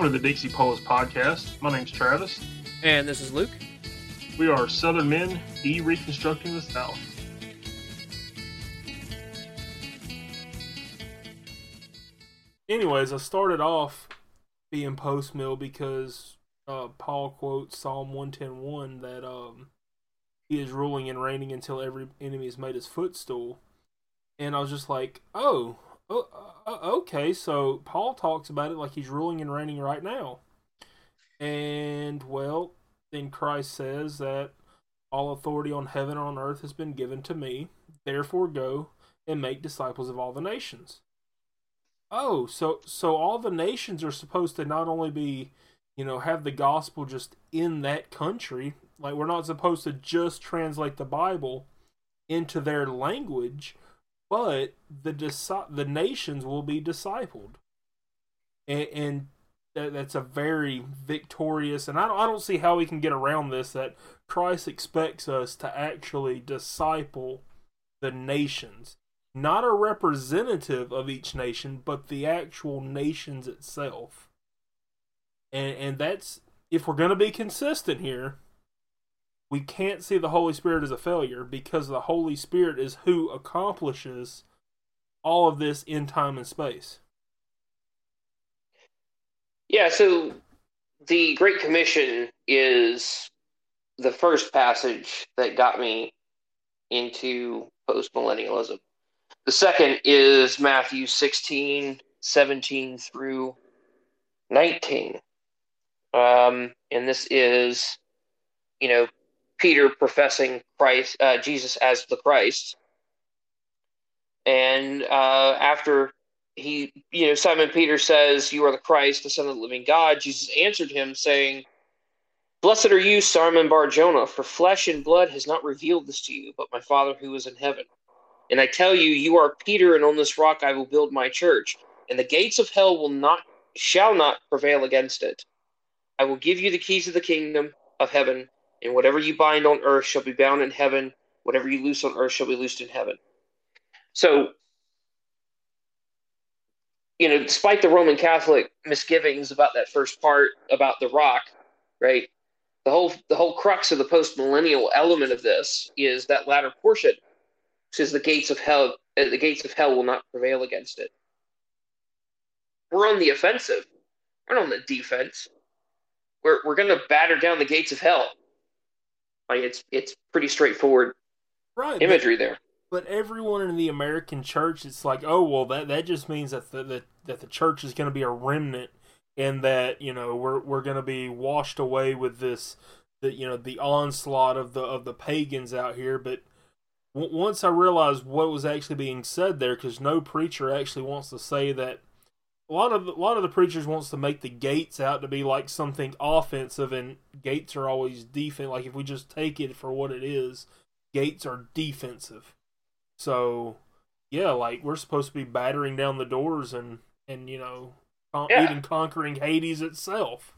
Welcome to the Dixie Polis podcast. My name's Travis. And this is Luke. We are Southern men de-reconstructing the South. Anyways, I started off being post mill because uh, Paul quotes Psalm one ten one that um, he is ruling and reigning until every enemy is made his footstool, and I was just like, oh, oh, uh, Uh, okay. So Paul talks about it like he's ruling and reigning right now, and well, then Christ says that all authority on heaven and on earth has been given to me. Therefore, go and make disciples of all the nations. Oh, so so all the nations are supposed to not only be, you know, have the gospel just in that country. Like we're not supposed to just translate the Bible into their language, but the the nations will be discipled. And, and that, that's a very victorious, and I don't I don't see how we can get around this. That Christ expects us to actually disciple the nations not a representative of each nation, but the actual nations itself. And and that's if we're going to be consistent here, we can't see the Holy Spirit as a failure because the Holy Spirit is who accomplishes all of this in time and space. Yeah, so the Great Commission is the first passage that got me into postmillennialism. The second is Matthew 16, 17 through 19. Um, and this is, you know, Peter professing Christ, uh, Jesus as the Christ. And uh, after he, you know, Simon Peter says, You are the Christ, the Son of the living God, Jesus answered him, saying, Blessed are you, Simon Bar Jonah, for flesh and blood has not revealed this to you, but my Father who is in heaven. And I tell you, you are Peter, and on this rock I will build my church, and the gates of hell will not shall not prevail against it. I will give you the keys of the kingdom of heaven, and whatever you bind on earth shall be bound in heaven, whatever you loose on earth shall be loosed in heaven. So, you know, despite the Roman Catholic misgivings about that first part about the rock, right? The whole the whole crux of the post millennial element of this is that latter portion says the gates of hell uh, the gates of hell will not prevail against it. We're on the offensive. We're not on the defense. We're we're gonna batter down the gates of hell. Like it's it's pretty straightforward right, imagery but, there. But everyone in the American church, it's like, oh well, that that just means that the, that that the church is going to be a remnant, and that you know we're we're going to be washed away with this, the you know the onslaught of the of the pagans out here. But once I realized what was actually being said there, because no preacher actually wants to say that. A lot of a lot of the preachers wants to make the gates out to be like something offensive, and gates are always defensive. Like if we just take it for what it is, gates are defensive. So, yeah, like we're supposed to be battering down the doors and and you know con- yeah. even conquering Hades itself.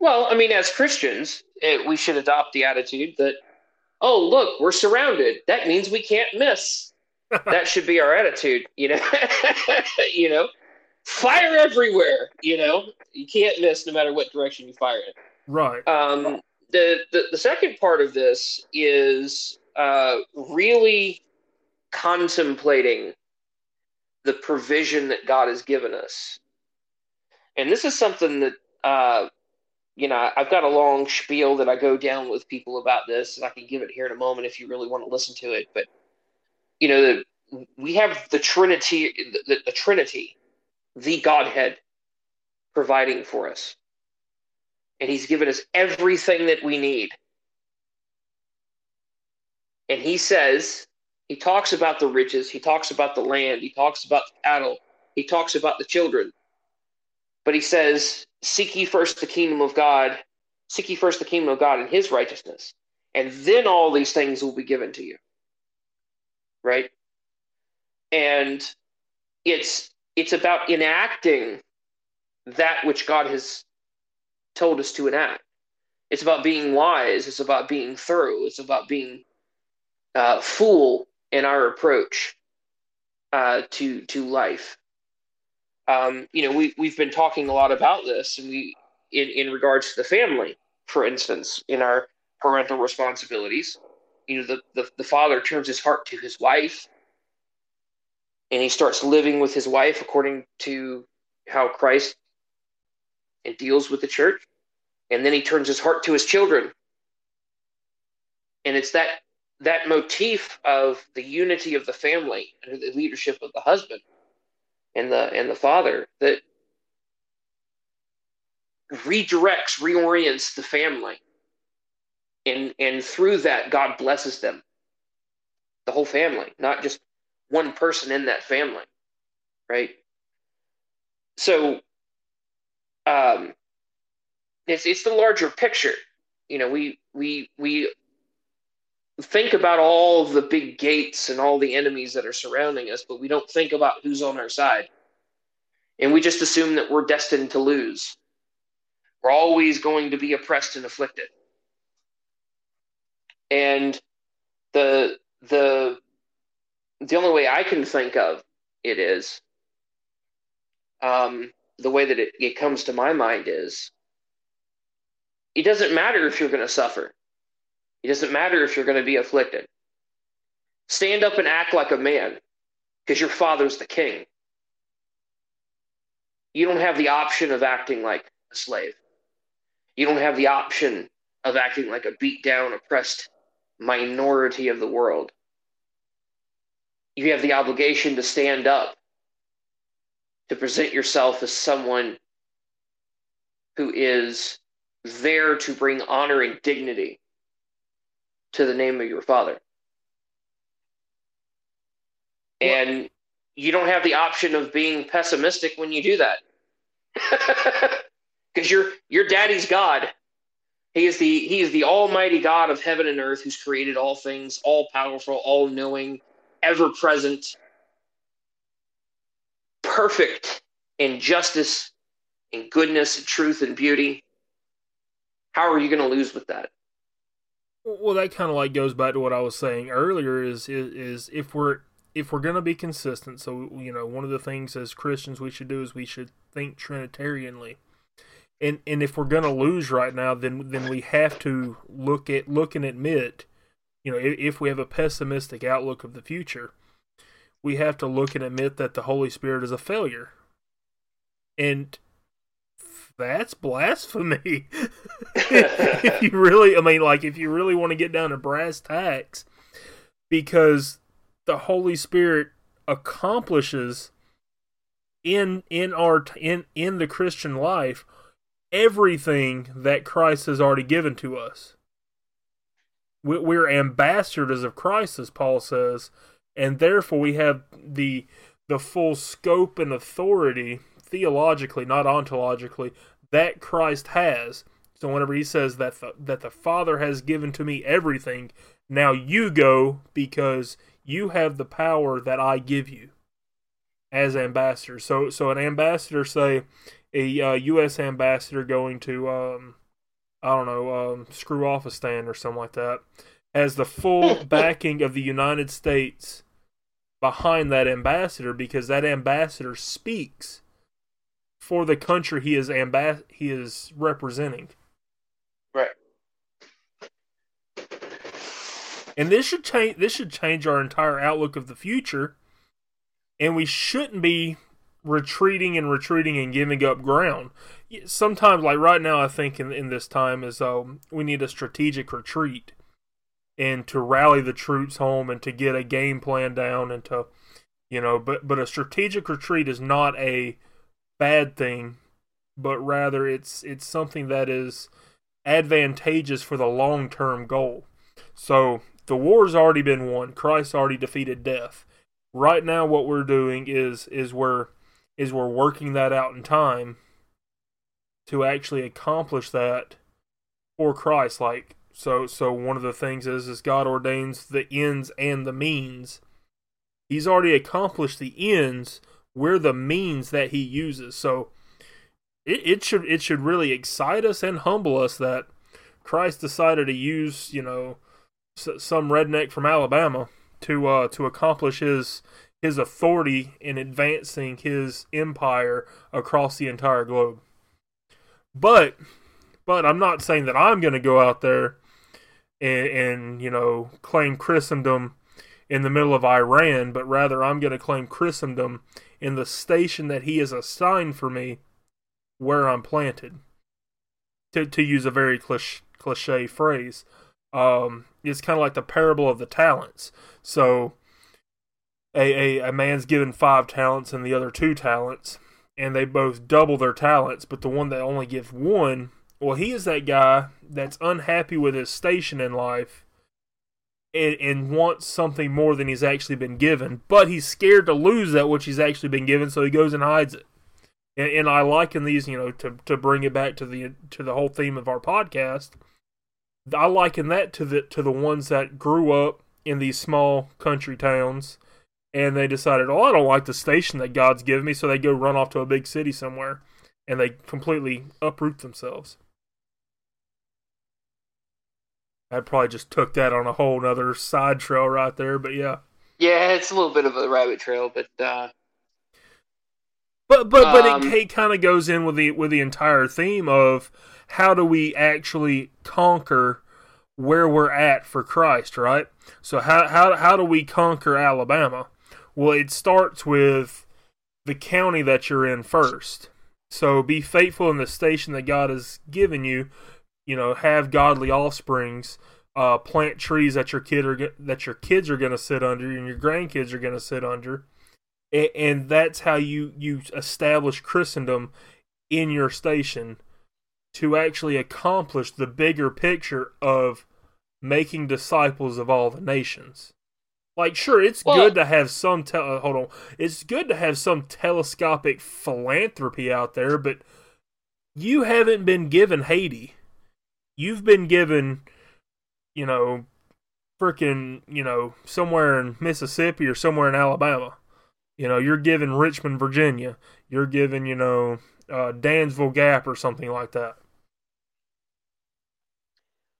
Well, I mean, as Christians, it, we should adopt the attitude that oh look we're surrounded that means we can't miss that should be our attitude you know? You know? Fire everywhere you know? You can't miss no matter what direction you fire it. Right. Um the the, the second part of this is uh really contemplating the provision that god has given us. And this is something that uh you know, I've got a long spiel that I go down with people about this, and I can give it here in a moment if you really want to listen to it. But you know, the, we have the Trinity, the, the Trinity, the Godhead, providing for us, and He's given us everything that we need. And He says, He talks about the riches, He talks about the land, He talks about the cattle, He talks about the children. But he says, Seek ye first the kingdom of God, seek ye first the kingdom of God and his righteousness, and then all these things will be given to you. Right? And it's it's about enacting that which God has told us to enact. It's about being wise. It's about being thorough. It's about being uh, full in our approach uh, to to life. um, you know, we we've been talking a lot about this, and we in in regards to the family, for instance, in our parental responsibilities, you know, the the, the father turns his heart to his wife, and he starts living with his wife according to how Christ and deals with the church, and then he turns his heart to his children, and it's that that motif of the unity of the family under the leadership of the husband and the and the father that redirects reorients the family and and through that god blesses them the whole family not just one person in that family right so um it's it's the larger picture you know we we we think about all the big gates and all the enemies that are surrounding us, but we don't think about who's on our side. And we just assume that we're destined to lose. We're always going to be oppressed and afflicted. And the the the only way I can think of it is um, the way that it, it comes to my mind is it doesn't matter if you're going to suffer it doesn't matter if you're going to be afflicted. Stand up and act like a man because your father's the king. You don't have the option of acting like a slave. You don't have the option of acting like a beat down, oppressed minority of the world. You have the obligation to stand up, to present yourself as someone who is there to bring honor and dignity to the name of your father. And you don't have the option of being pessimistic when you do that. Because your your daddy's God. He is the he is the almighty God of heaven and earth who's created all things, all powerful, all knowing, ever present, perfect in justice in goodness and truth and beauty. How are you going to lose with that? Well, that kind of like goes back to what I was saying earlier. Is is, is if we're if we're going to be consistent, so you know, one of the things as Christians we should do is we should think Trinitarianly, and and if we're going to lose right now, then then we have to look at look and admit, you know, if, if we have a pessimistic outlook of the future, we have to look and admit that the Holy Spirit is a failure, and that's blasphemy. if you really, I mean, like, if you really want to get down to brass tacks, because the Holy Spirit accomplishes in in our in in the Christian life everything that Christ has already given to us. We're ambassadors of Christ, as Paul says, and therefore we have the the full scope and authority theologically, not ontologically, that Christ has. So whenever he says that the, that the Father has given to me everything, now you go because you have the power that I give you as ambassador. So so an ambassador, say a uh, U.S. ambassador going to um, I don't know um, screw off a stand or something like that, has the full backing of the United States behind that ambassador because that ambassador speaks for the country he is ambas- he is representing. Right. And this should change this should change our entire outlook of the future. And we shouldn't be retreating and retreating and giving up ground. Sometimes, like right now, I think in, in this time is um, we need a strategic retreat and to rally the troops home and to get a game plan down and to, you know, but but a strategic retreat is not a bad thing, but rather it's it's something that is advantageous for the long term goal. So the war's already been won. Christ already defeated death. Right now, what we're doing is is we're is we're working that out in time to actually accomplish that for Christ. Like so, so one of the things is is God ordains the ends and the means. He's already accomplished the ends we're the means that he uses. So it, it should it should really excite us and humble us that Christ decided to use you know some redneck from Alabama to uh, to accomplish his his authority in advancing his empire across the entire globe. But but I'm not saying that I'm going to go out there and, and you know claim Christendom in the middle of Iran, but rather I'm going to claim Christendom in the station that he has assigned for me where I'm planted. To, to use a very cliche, cliche phrase, um, it's kind of like the parable of the talents. So, a, a, a man's given five talents and the other two talents, and they both double their talents, but the one that only gives one, well, he is that guy that's unhappy with his station in life and, and wants something more than he's actually been given, but he's scared to lose that which he's actually been given, so he goes and hides it. And, and I liken these, you know, to to bring it back to the to the whole theme of our podcast. I liken that to the to the ones that grew up in these small country towns, and they decided, oh, I don't like the station that God's given me, so they go run off to a big city somewhere, and they completely uproot themselves. I probably just took that on a whole nother side trail right there, but yeah. Yeah, it's a little bit of a rabbit trail, but uh but but but um, it, it kind of goes in with the with the entire theme of how do we actually conquer where we're at for Christ, right? So how how how do we conquer Alabama? Well, it starts with the county that you're in first. So be faithful in the station that God has given you you know, have godly offsprings, uh, plant trees that your kid are that your kids are going to sit under and your grandkids are going to sit under, and, and that's how you you establish Christendom in your station to actually accomplish the bigger picture of making disciples of all the nations. Like, sure, it's well, good to have some. Te- uh, hold on, it's good to have some telescopic philanthropy out there, but you haven't been given Haiti you've been given, you know, freaking, you know, somewhere in Mississippi or somewhere in Alabama. You know, you're given Richmond, Virginia. You're given, you know, uh, Dansville Gap or something like that.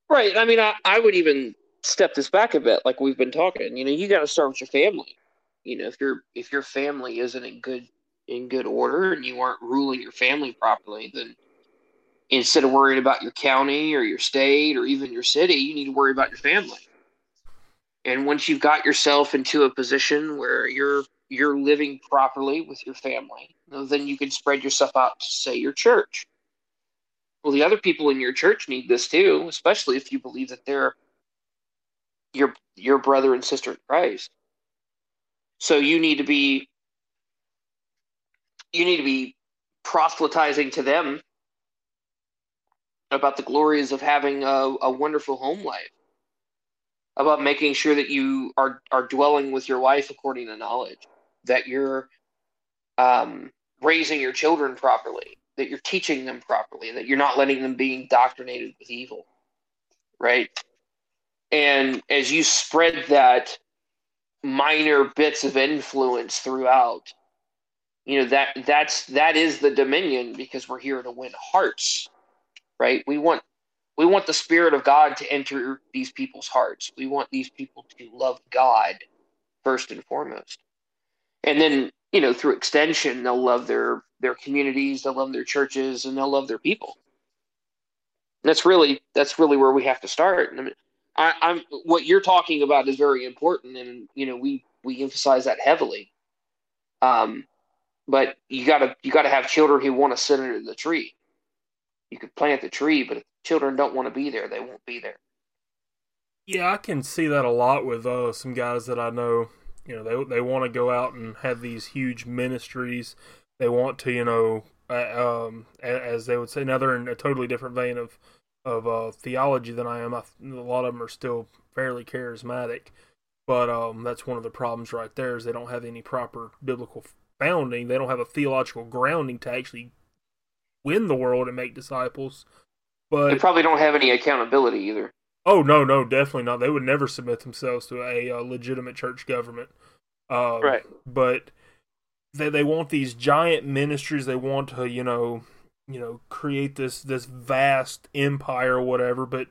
Right. I mean, I, I would even step this back a bit, like we've been talking. You know, you got to start with your family. You know, if your if your family isn't in good in good order and you aren't ruling your family properly, then instead of worrying about your county or your state or even your city, you need to worry about your family. And once you've got yourself into a position where you're you're living properly with your family, then you can spread yourself out to say your church. Well, the other people in your church need this too, especially if you believe that they're your your brother and sister in Christ. So you need to be you need to be proselytizing to them about the glories of having a, a wonderful home life, about making sure that you are are dwelling with your wife according to knowledge, that you're um, raising your children properly, that you're teaching them properly, that you're not letting them be indoctrinated with evil, right? And as you spread that minor bits of influence throughout, you know that that's that is the dominion because we're here to win hearts right? We want we want the spirit of God to enter these people's hearts. We want these people to love God first and foremost. And then, you know, through extension, they'll love their their communities, they'll love their churches, and they'll love their people. And that's really that's really where we have to start. I mean, I, I'm what you're talking about is very important, and you know, we we emphasize that heavily. Um, but you gotta you gotta have children who want to sit under the tree you could plant the tree, but if children don't want to be there, they won't be there. Yeah, I can see that a lot with uh, some guys that I know. You know, they they want to go out and have these huge ministries. They want to, you know, uh, um, as they would say. Now they're in a totally different vein of of uh, theology than I am. I, a lot of them are still fairly charismatic, but um, that's one of the problems right there. Is they don't have any proper biblical founding. They don't have a theological grounding to actually win the world and make disciples. But they probably don't have any accountability either. Oh no, no, definitely not. They would never submit themselves to a, a legitimate church government. Um, right. But they they want these giant ministries. They want to you know you know create this this vast empire or whatever. But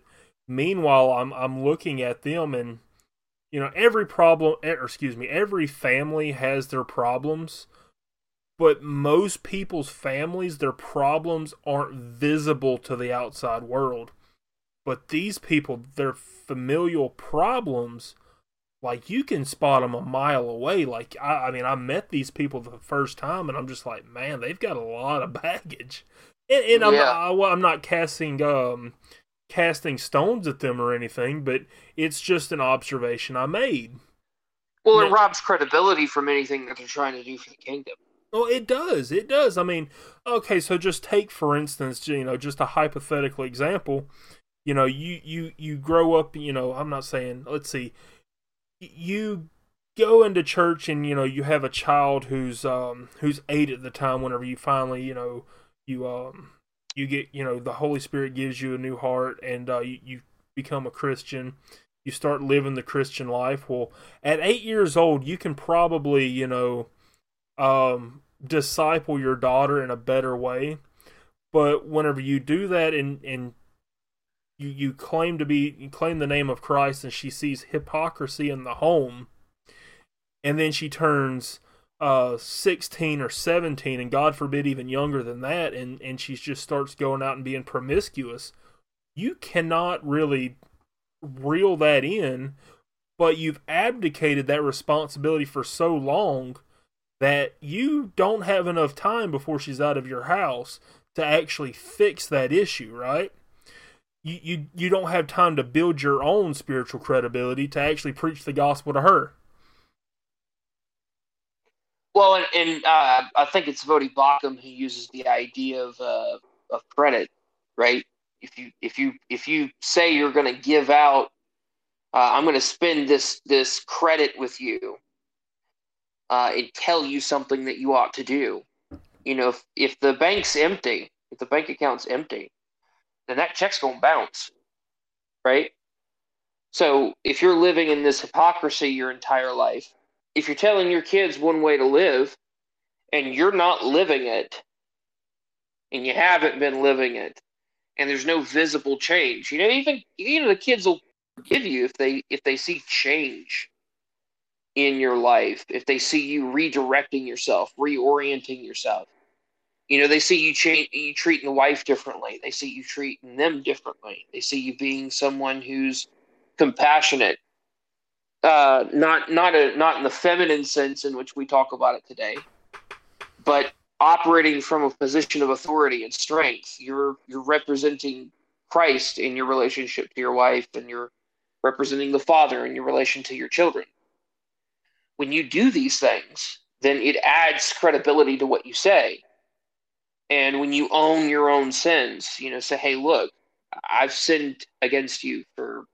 meanwhile, I'm I'm looking at them and you know, every problem, excuse me, every family has their problems, but most people's families, their problems aren't visible to the outside world. But these people, their familial problems, like you can spot them a mile away. Like I, I mean, I met these people the first time, and I'm just like, man, they've got a lot of baggage. And, and I'm, Yeah. I, I'm not casting um casting stones at them or anything, but it's just an observation I made. Well, it robs credibility from anything that they're trying to do for the kingdom. Well, it does. It does. I mean, okay, so just take for instance, you know, just a hypothetical example. You know, you you you grow up. You know, I'm not saying. Let's see. You go into church and you know you have a child who's um who's eight at the time. Whenever you finally you know you um you get you know the Holy Spirit gives you a new heart and uh, you you become a Christian. You start living the Christian life. Well, at eight years old, you can probably you know um, disciple your daughter in a better way. But whenever you do that and and you you claim to be you claim the name of Christ and she sees hypocrisy in the home, and then she turns uh 16 or 17 and god forbid even younger than that and and she just starts going out and being promiscuous you cannot really reel that in but you've abdicated that responsibility for so long that you don't have enough time before she's out of your house to actually fix that issue, right? You you you don't have time to build your own spiritual credibility to actually preach the gospel to her. Well, and, and uh, I think it's Voddie Baucham who uses the idea of uh, of credit, right? If you if you if you say you're going to give out, uh, I'm going to spend this this credit with you, uh, and tell you something that you ought to do. You know, if, if the bank's empty, if the bank account's empty, then that check's going to bounce, right? So if you're living in this hypocrisy your entire life, if you're telling your kids one way to live and you're not living it and you haven't been living it and there's no visible change you know even even the kids will forgive you if they if they see change in your life if they see you redirecting yourself reorienting yourself you know they see you change you treating the wife differently they see you treating them differently they see you being someone who's compassionate uh, not not a not in the feminine sense in which we talk about it today, but operating from a position of authority and strength. You're you're representing Christ in your relationship to your wife, and you're representing the Father in your relation to your children. When you do these things, then it adds credibility to what you say. And when you own your own sins, you know, say, "Hey, look, I've sinned against you for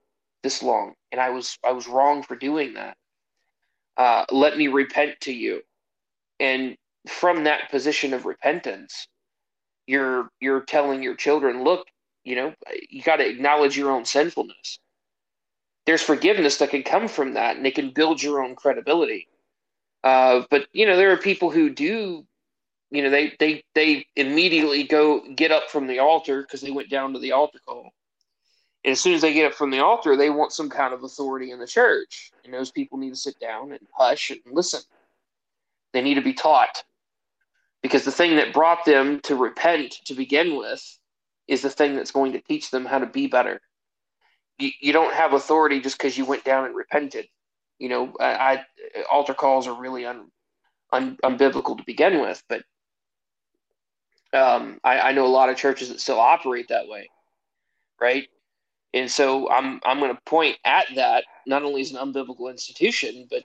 this long, and I was I was wrong for doing that. Uh, let me repent to you." And from that position of repentance, you're you're telling your children, "Look, you know, you got to acknowledge your own sinfulness." There's forgiveness that can come from that, and it can build your own credibility. Uh, but you know, there are people who do you know they they they immediately go get up from the altar because they went down to the altar call. And as soon as they get up from the altar they want some kind of authority in the church. And those people need to sit down and hush and listen. They need to be taught. Because the thing that brought them to repent to begin with is the thing that's going to teach them how to be better. You, you don't have authority just because you went down and repented. You know I, I altar calls are really un, un, unbiblical to begin with but um, I, I know a lot of churches that still operate that way, right? And so I'm I'm going to point at that not only as an unbiblical institution, but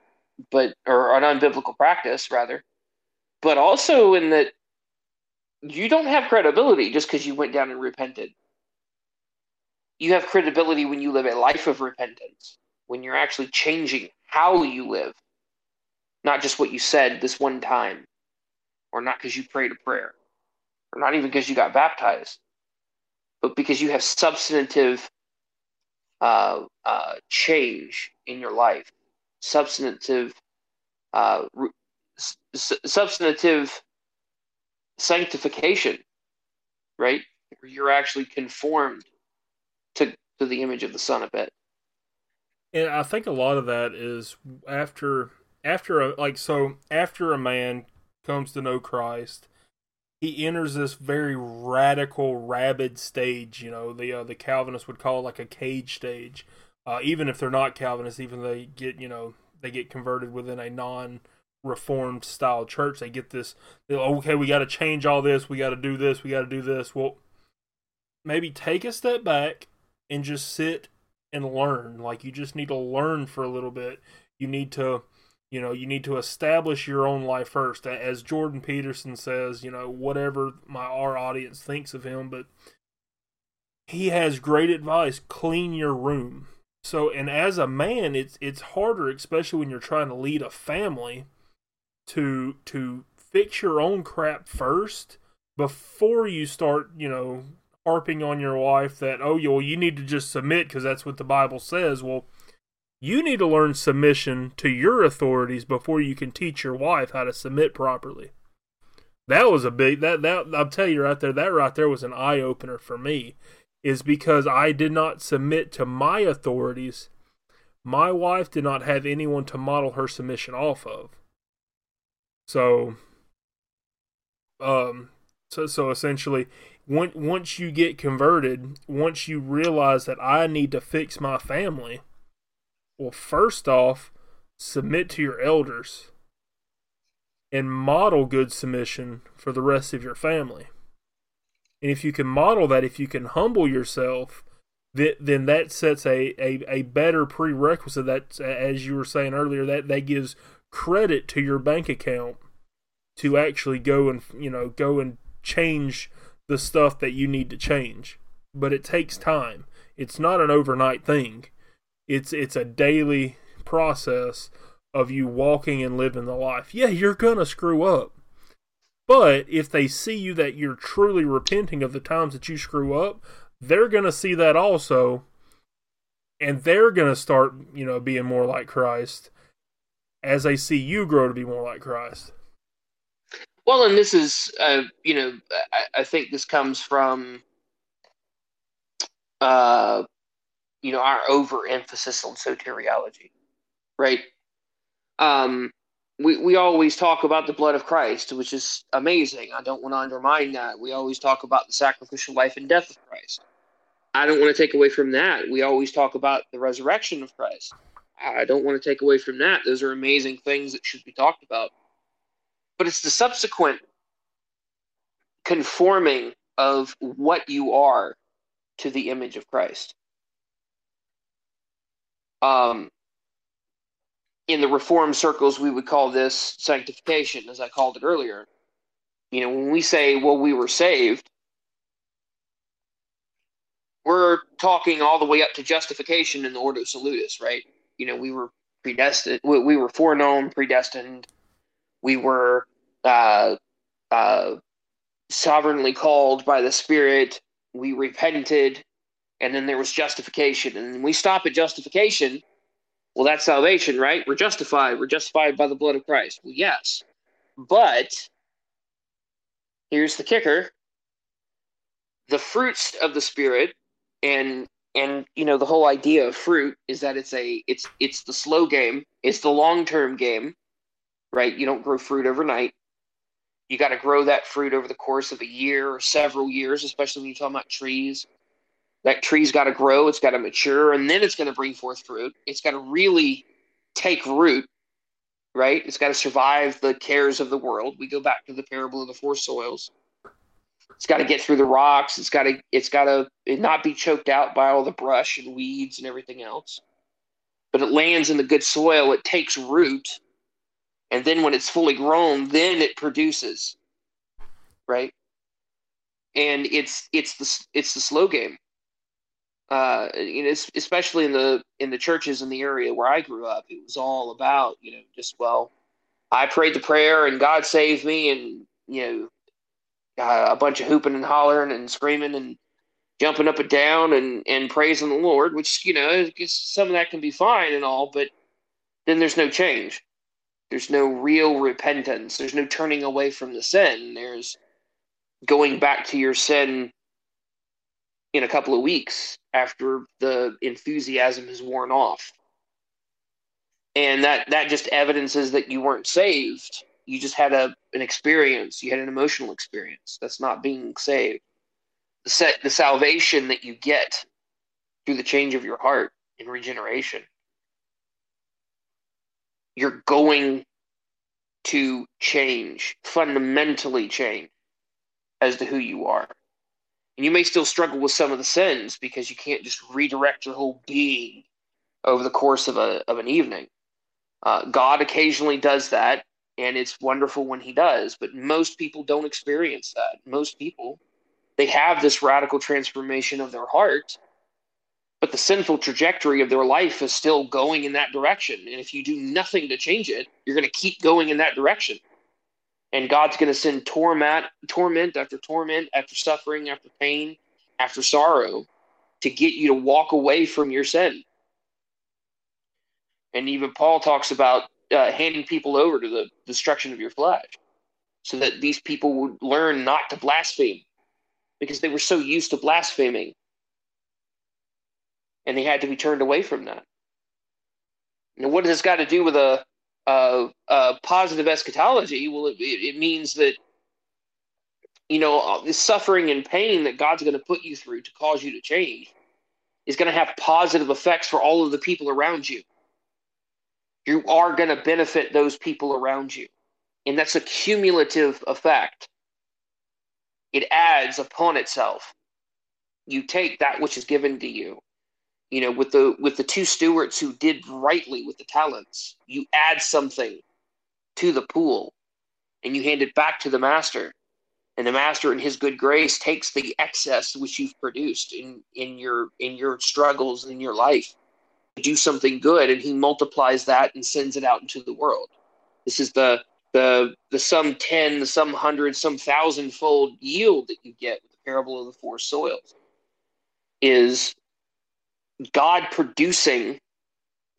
but or an unbiblical practice rather, but also in that you don't have credibility just because you went down and repented. You have credibility when you live a life of repentance, when you're actually changing how you live, not just what you said this one time, or not because you prayed a prayer not even because you got baptized, but because you have substantive uh, uh, change in your life, substantive, uh, s- substantive sanctification, right? You're actually conformed to to the image of the Son a bit. And I think a lot of that is after after a, like so after a man comes to know Christ, he enters this very radical, rabid stage. You know, the uh, the Calvinists would call it like a cage stage. Uh, even if they're not Calvinists, even they get you know they get converted within a non reformed style church, they get this. Okay, we got to change all this. We got to do this. We got to do this. Well, maybe take a step back and just sit and learn. Like you just need to learn for a little bit. You need to you know you need to establish your own life first. As jordan peterson says you know whatever my our audience thinks of him but he has great advice clean your room. So and as a man it's it's harder especially when you're trying to lead a family to to fix your own crap first before you start you know harping on your wife that oh you well you need to just submit because that's what the bible says. Well you need to learn submission to your authorities before you can teach your wife how to submit properly. That was a big that that I'll tell you right there that right there was an eye opener for me is because I did not submit to my authorities. My wife did not have anyone to model her submission off of. So um so so essentially once once you get converted, once you realize that I need to fix my family, well, first off, submit to your elders and model good submission for the rest of your family. And if you can model that, if you can humble yourself, then that sets a, a, a better prerequisite that, as you were saying earlier, that, that gives credit to your bank account to actually go and, you know, go and change the stuff that you need to change. But it takes time. It's not an overnight thing. It's it's a daily process of you walking and living the life. Yeah, you're gonna screw up. But if they see you that you're truly repenting of the times that you screw up, they're gonna see that also and they're gonna start, you know, being more like Christ as they see you grow to be more like Christ. Well, and this is, uh, you know, I, I, think this comes from uh, you know our overemphasis on soteriology, right? Um, we we always talk about the blood of Christ, which is amazing. I don't want to undermine that. We always talk about the sacrificial life and death of Christ. I don't want to take away from that. We always talk about the resurrection of Christ. I don't want to take away from that. Those are amazing things that should be talked about. But it's the subsequent conforming of what you are to the image of Christ um, in the reform circles, we would call this sanctification, as I called it earlier. You know, when we say, well, we were saved, we're talking all the way up to justification in the Ordo Salutis, right? You know, we were predestined, we were foreknown, predestined, we were uh, uh, sovereignly called by the Spirit, we repented, and then there was justification. And we stop at justification. Well, that's salvation, right? We're justified. We're justified by the blood of Christ. Well, yes. But here's the kicker the fruits of the spirit and and you know the whole idea of fruit is that it's a it's it's the slow game it's the long term game right you don't grow fruit overnight you got to grow that fruit over the course of a year or several years especially when you're talking about trees that tree's got to grow, it's got to mature, and then it's going to bring forth fruit. It's got to really take root, right? It's got to survive the cares of the world. We go back to the parable of the four soils. It's got to get through the rocks. It's got to it's got to not be choked out by all the brush and weeds and everything else. But it lands in the good soil. It takes root, and then when it's fully grown, then it produces, right? And it's it's the it's the slow game uh, you know, especially in the in the churches in the area where I grew up, it was all about you know just well, I prayed the prayer and God saved me, and you know, uh, a bunch of hooping and hollering and screaming and jumping up and down and and praising the Lord, which you know, some of that can be fine and all, but then there's no change. There's no real repentance. There's no turning away from the sin. There's going back to your sin in a couple of weeks after the enthusiasm has worn off. and that that just evidences that you weren't saved. You just had a an experience. You had an emotional experience. That's not being saved. The set the salvation that you get through the change of your heart in regeneration. You're going to change, fundamentally change as to who you are. And you may still struggle with some of the sins because you can't just redirect your whole being over the course of a of an evening. Uh, God occasionally does that, and it's wonderful when He does. But most people don't experience that. Most people they have this radical transformation of their heart, but the sinful trajectory of their life is still going in that direction. And if you do nothing to change it, you're going to keep going in that direction. And God's going to send torment, torment after torment, after suffering, after pain, after sorrow, to get you to walk away from your sin. And even Paul talks about uh, handing people over to the destruction of your flesh so that these people would learn not to blaspheme because they were so used to blaspheming and they had to be turned away from that. Now, what has this got to do with a, a, a uh, positive eschatology? Well, it, it means that you know uh, the suffering and pain that God's going to put you through to cause you to change is going to have positive effects for all of the people around you. You are going to benefit those people around you, and that's a cumulative effect. It adds upon itself. You take that which is given to you you know with the with the two stewards who did rightly with the talents you add something to the pool and you hand it back to the master. And the master in his good grace takes the excess which you've produced in in your in your struggles in your life do something good. And he multiplies that and sends it out into the world. This is the the the some 10 some 100 some thousand fold yield that you get with the parable of the four soils is God producing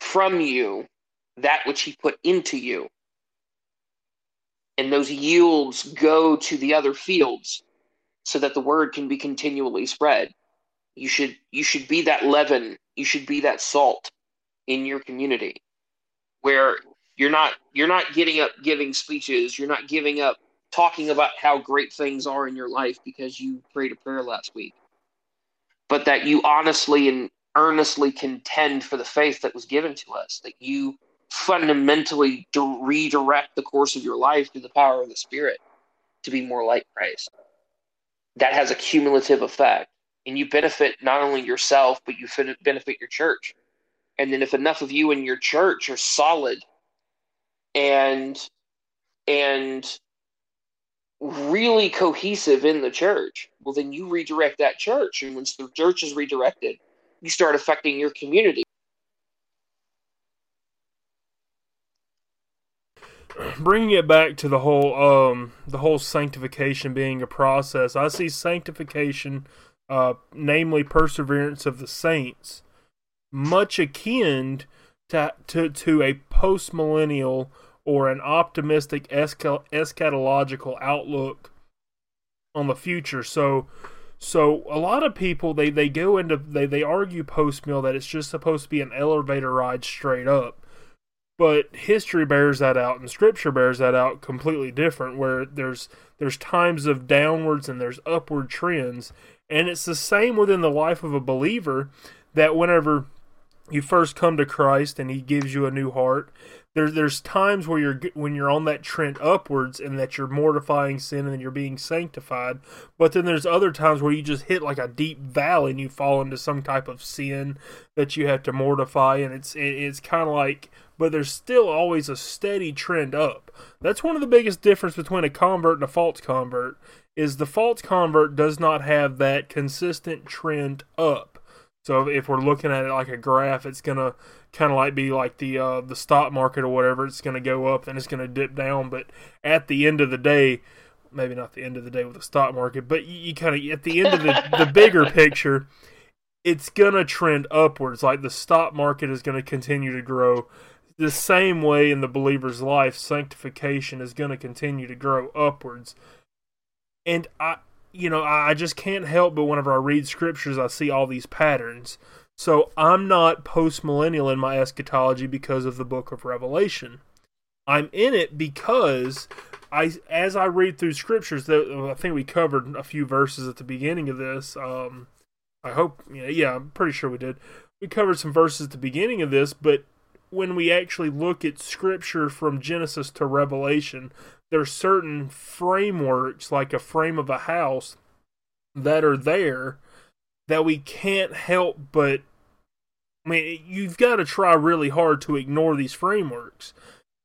from you that which he put into you. And those yields go to the other fields so that the word can be continually spread. You should you should be that leaven, you should be that salt in your community where you're not you're not getting up giving speeches, you're not giving up talking about how great things are in your life because you prayed a prayer last week. But that you honestly and earnestly contend for the faith that was given to us, that you fundamentally redirect the course of your life through the power of the Spirit to be more like Christ. That has a cumulative effect. And you benefit not only yourself, but you benefit your church. And then if enough of you in your church are solid and and really cohesive in the church, well then you redirect that church. And once the church is redirected, you start affecting your community. Bringing it back to the whole um, the whole sanctification being a process, I see sanctification, uh, namely perseverance of the saints, much akin to to, to a post millennial or an optimistic eschatological outlook on the future. So so a lot of people they, they go into they, they argue post mill that it's just supposed to be an elevator ride straight up. But history bears that out and scripture bears that out completely different where there's there's times of downwards and there's upward trends. And it's the same within the life of a believer that whenever you first come to Christ and he gives you a new heart, there's there's times where you're when you're on that trend upwards and that you're mortifying sin and you're being sanctified. But then there's other times where you just hit like a deep valley and you fall into some type of sin that you have to mortify. And it's it's kind of like but there's still always a steady trend up. That's one of the biggest difference between a convert and a false convert is the false convert does not have that consistent trend up so if we're looking at it like a graph, it's gonna kind of like be like the uh, the stock market or whatever. It's gonna go up and it's gonna dip down. But at the end of the day, maybe not the end of the day with the stock market, but you, you kind of at the end of the the bigger picture, it's gonna trend upwards. Like the stock market is gonna continue to grow. The same way in the believer's life, sanctification is going to continue to grow upwards. And I, you know, I just can't help but whenever I read scriptures, I see all these patterns. So I'm not postmillennial in my eschatology because of the book of Revelation. I'm in it because I, as I read through scriptures, I think we covered a few verses at the beginning of this. Um, I hope, yeah, yeah, I'm pretty sure we did. We covered some verses at the beginning of this, but when we actually look at scripture from Genesis to Revelation, there's certain frameworks, like a frame of a house, that are there that we can't help but. I mean, you've got to try really hard to ignore these frameworks.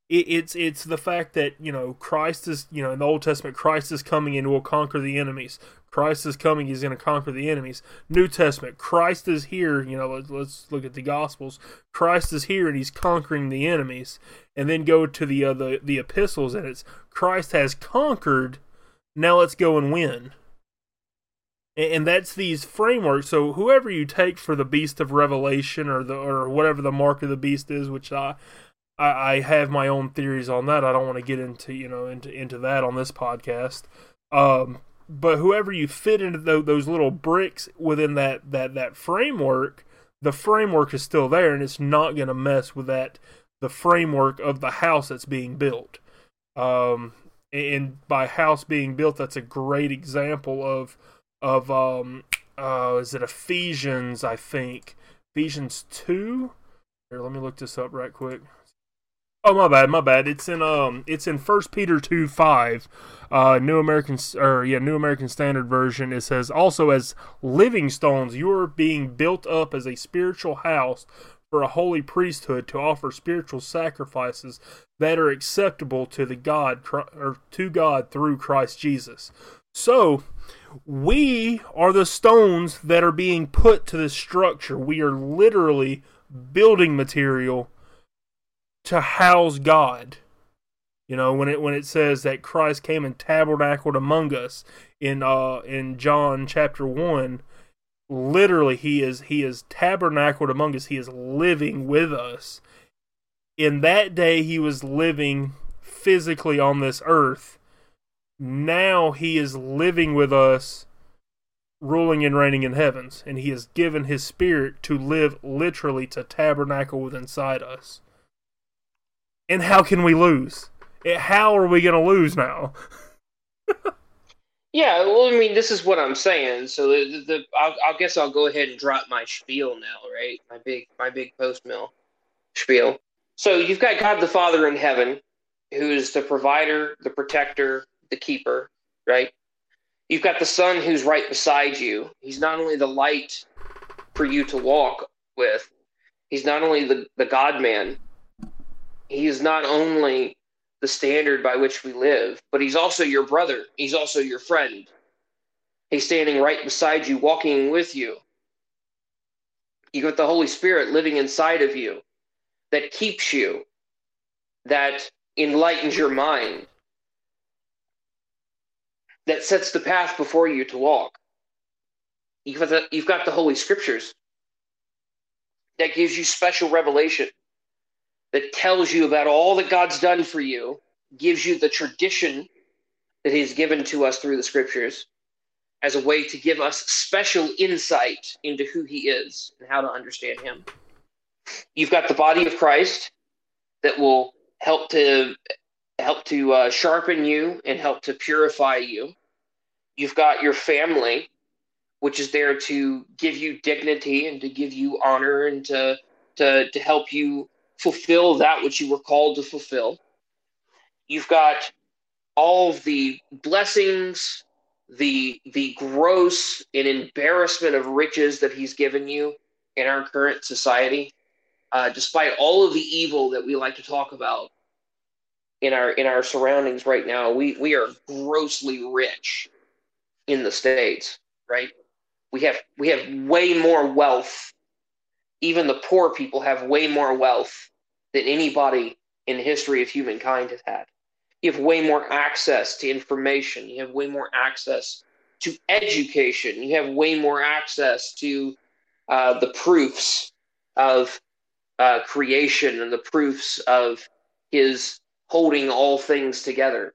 It, it's it's the fact that you know Christ is you know in the Old Testament Christ is coming and will conquer the enemies. Christ is coming; he's going to conquer the enemies. New Testament, Christ is here. You know, let's, let's look at the Gospels. Christ is here and he's conquering the enemies. And then go to the uh, the, the epistles, and it's Christ has conquered. Now let's go and win. And, and that's these frameworks. So whoever you take for the beast of Revelation or the or whatever the mark of the beast is, which I I, I have my own theories on that. I don't want to get into you know into into that on this podcast. Um, but whoever you fit into those little bricks within that that that framework, the framework is still there, and it's not going to mess with that the framework of the house that's being built. Um, and by house being built, that's a great example of of um, uh, is it Ephesians? I think Ephesians two. Here, let me look this up right quick. Oh my bad, my bad. It's in um, it's in First Peter two five, uh, New American or yeah, New American Standard Version. It says also as living stones, you are being built up as a spiritual house for a holy priesthood to offer spiritual sacrifices that are acceptable to the God or to God through Christ Jesus. So, we are the stones that are being put to this structure. We are literally building material to house God. You know, when it when it says that Christ came and tabernacled among us in uh in John chapter 1, literally he is he is tabernacled among us. He is living with us. In that day he was living physically on this earth. Now he is living with us ruling and reigning in heavens, and he has given his spirit to live literally to tabernacle within inside us. And how can we lose? How are we going to lose now? yeah, well, I mean, this is what I'm saying. So the, the I'll, I guess I'll go ahead and drop my spiel now, right? My big my big post mill spiel. So you've got God the Father in heaven, who is the provider, the protector, the keeper, right? You've got the Son who's right beside you. He's not only the light for you to walk with, he's not only the, the God man, he is not only the standard by which we live, but he's also your brother. He's also your friend. He's standing right beside you, walking with you. You got the Holy Spirit living inside of you that keeps you, that enlightens your mind, that sets the path before you to walk. You've got the, you've got the Holy Scriptures that gives you special revelation that tells you about all that God's done for you, gives you the tradition that He's given to us through the scriptures as a way to give us special insight into who He is and how to understand Him. You've got the body of Christ that will help to help to uh, sharpen you and help to purify you. You've got your family, which is there to give you dignity and to give you honor and to to to help you fulfill that which you were called to fulfill. You've got all of the blessings, the the gross and embarrassment of riches that he's given you in our current society. Uh, despite all of the evil that we like to talk about in our in our surroundings right now, we we are grossly rich in the states, right? We have we have way more wealth. Even the poor people have way more wealth than anybody in the history of humankind has had. You have way more access to information. You have way more access to education. You have way more access to uh, the proofs of uh, creation and the proofs of his holding all things together.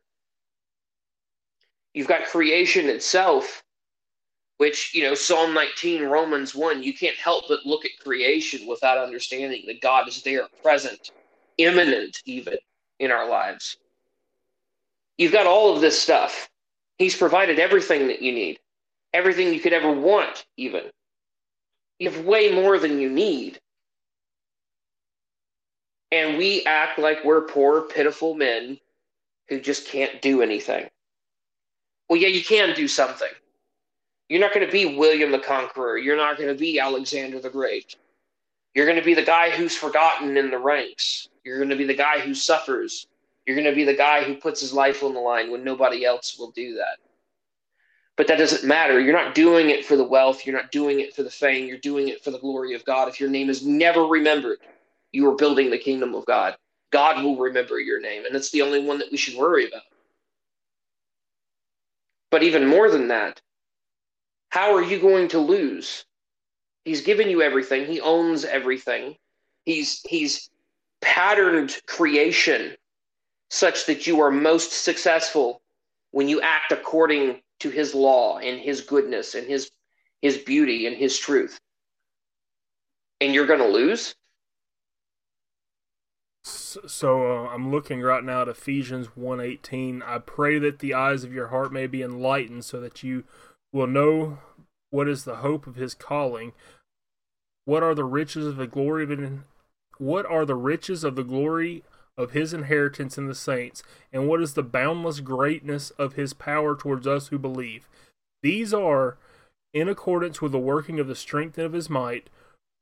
You've got creation itself which, you know, Psalm 19, Romans 1, you can't help but look at creation without understanding that God is there, present, immanent, even in our lives. You've got all of this stuff. He's provided everything that you need, everything you could ever want, even. You have way more than you need. And we act like we're poor, pitiful men who just can't do anything. Well, yeah, you can do something. You're not going to be William the Conqueror. You're not going to be Alexander the Great. You're going to be the guy who's forgotten in the ranks. You're going to be the guy who suffers. You're going to be the guy who puts his life on the line when nobody else will do that. But that doesn't matter. You're not doing it for the wealth. You're not doing it for the fame. You're doing it for the glory of God. If your name is never remembered, you are building the kingdom of God. God will remember your name, and it's the only one that we should worry about. But even more than that, how are you going to lose? He's given you everything. He owns everything. He's he's patterned creation such that you are most successful when you act according to his law and his goodness and his his beauty and his truth. And you're going to lose? So uh, I'm looking right now at Ephesians 1:18. I pray that the eyes of your heart may be enlightened so that you will know what is the hope of his calling, what are the riches of the glory of it, what are the riches of the glory of his inheritance in the saints, and what is the boundless greatness of his power towards us who believe. These are in accordance with the working of the strength of his might,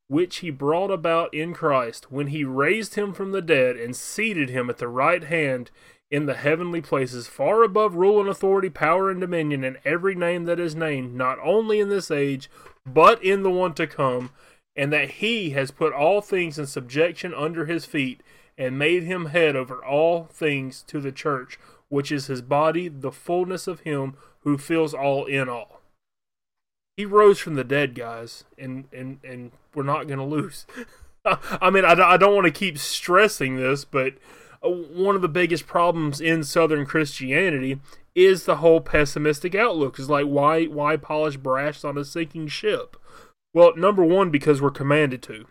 which he brought about in Christ, when he raised him from the dead and seated him at the right hand in the heavenly places, far above rule and authority, power and dominion, and every name that is named, not only in this age, but in the one to come, and that he has put all things in subjection under his feet, and made him head over all things to the church, which is his body, the fullness of him who fills all in all. He rose from the dead, guys, and and and we're not going to lose. I mean, I, I don't want to keep stressing this, but one of the biggest problems in Southern Christianity is the whole pessimistic outlook. Is like why why polish brass on a sinking ship? Well, number one, because we're commanded to.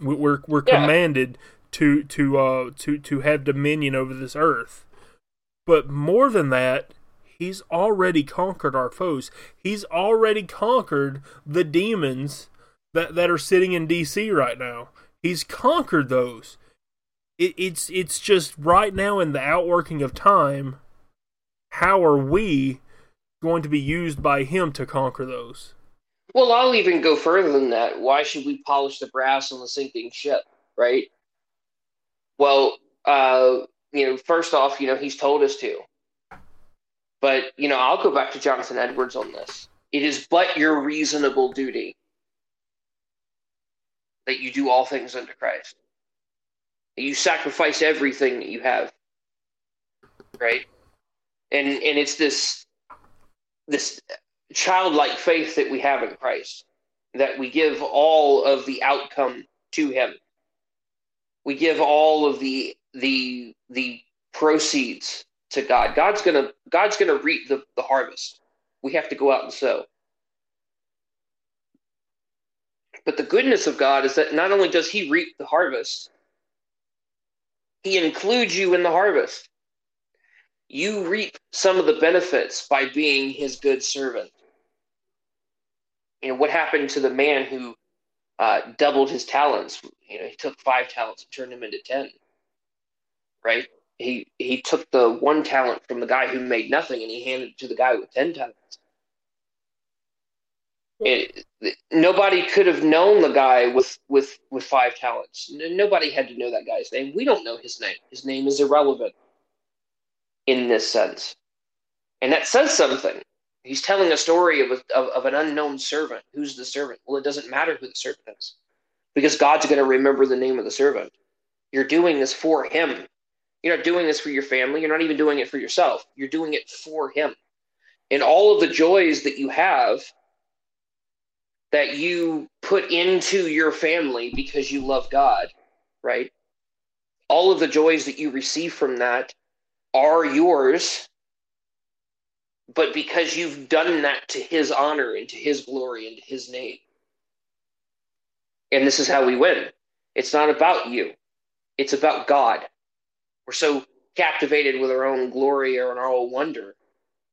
We're we're yeah. commanded to to uh to to have dominion over this earth. But more than that, he's already conquered our foes. He's already conquered the demons that that are sitting in DC right now. He's conquered those it, it's it's just right now in the outworking of time. How are we going to be used by him to conquer those? Well, I'll even go further than that. Why should we polish the brass on the sinking ship, right? Well, uh, you know, first off, you know, he's told us to. But, you know, I'll go back to Jonathan Edwards on this. It is but your reasonable duty that you do all things unto Christ. You sacrifice everything that you have, right? And and it's this this childlike faith that we have in Christ that we give all of the outcome to Him. We give all of the the the proceeds to God. God's gonna God's gonna reap the, the harvest. We have to go out and sow. But the goodness of God is that not only does He reap the harvest, he includes you in the harvest. You reap some of the benefits by being his good servant. You know, what happened to the man who uh, doubled his talents? You know, he took five talents and turned them into ten. Right? He he took the one talent from the guy who made nothing and he handed it to the guy with ten talents. It, nobody could have known the guy with with with five talents. Nobody had to know that guy's name. We don't know his name. His name is irrelevant in this sense, and that says something. He's telling a story of, a, of, of an unknown servant. Who's the servant? Well, it doesn't matter who the servant is, because God's going to remember the name of the servant. You're doing this for Him. You're not doing this for your family. You're not even doing it for yourself. You're doing it for Him. And all of the joys that you have that you put into your family because you love God, right? All of the joys that you receive from that are yours but because you've done that to his honor and to his glory and to his name. And this is how we win. It's not about you, it's about God. We're so captivated with our own glory or our own wonder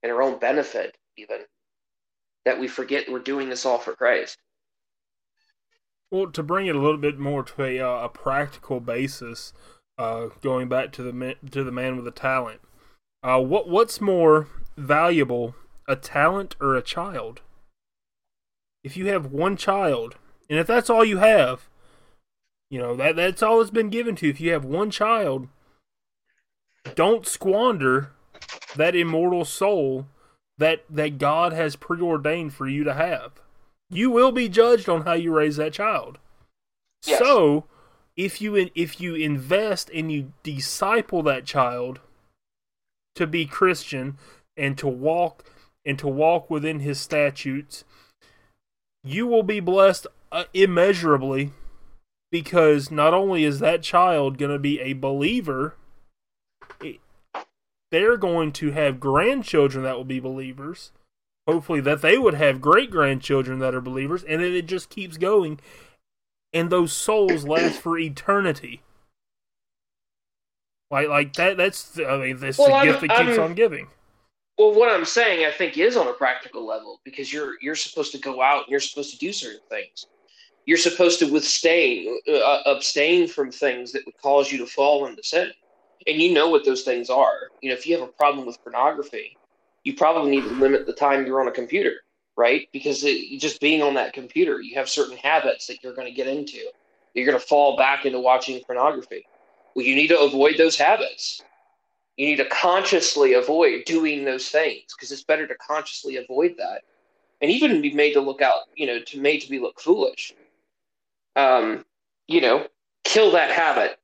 and our own benefit, even, that we forget we're doing this all for Christ. Well, to bring it a little bit more to a, uh, a practical basis, uh, going back to the man, to the man with the talent, uh, what what's more valuable, a talent or a child? If you have one child, and if that's all you have, you know that that's all it's been given to. If you have one child, don't squander that immortal soul that that God has preordained for you to have. You will be judged on how you raise that child. Yes. So, if you if you invest and you disciple that child to be Christian and to walk and to walk within his statutes, you will be blessed uh, immeasurably because not only is that child going to be a believer they're going to have grandchildren that will be believers. Hopefully, that they would have great grandchildren that are believers, and it just keeps going. And those souls last for eternity. Like, like that. That's I mean, this well, the gift that keeps I'm, on giving. Well, what I'm saying, I think, is on a practical level because you're you're supposed to go out and you're supposed to do certain things. You're supposed to withstand, uh, abstain from things that would cause you to fall into sin and you know what those things are. You know, if you have a problem with pornography, you probably need to limit the time you're on a computer, right? Because it, just being on that computer, you have certain habits that you're going to get into. You're going to fall back into watching pornography. Well, you need to avoid those habits. You need to consciously avoid doing those things because it's better to consciously avoid that, and even be made to look out. You know, to made to be look foolish. Um, you know, kill that habit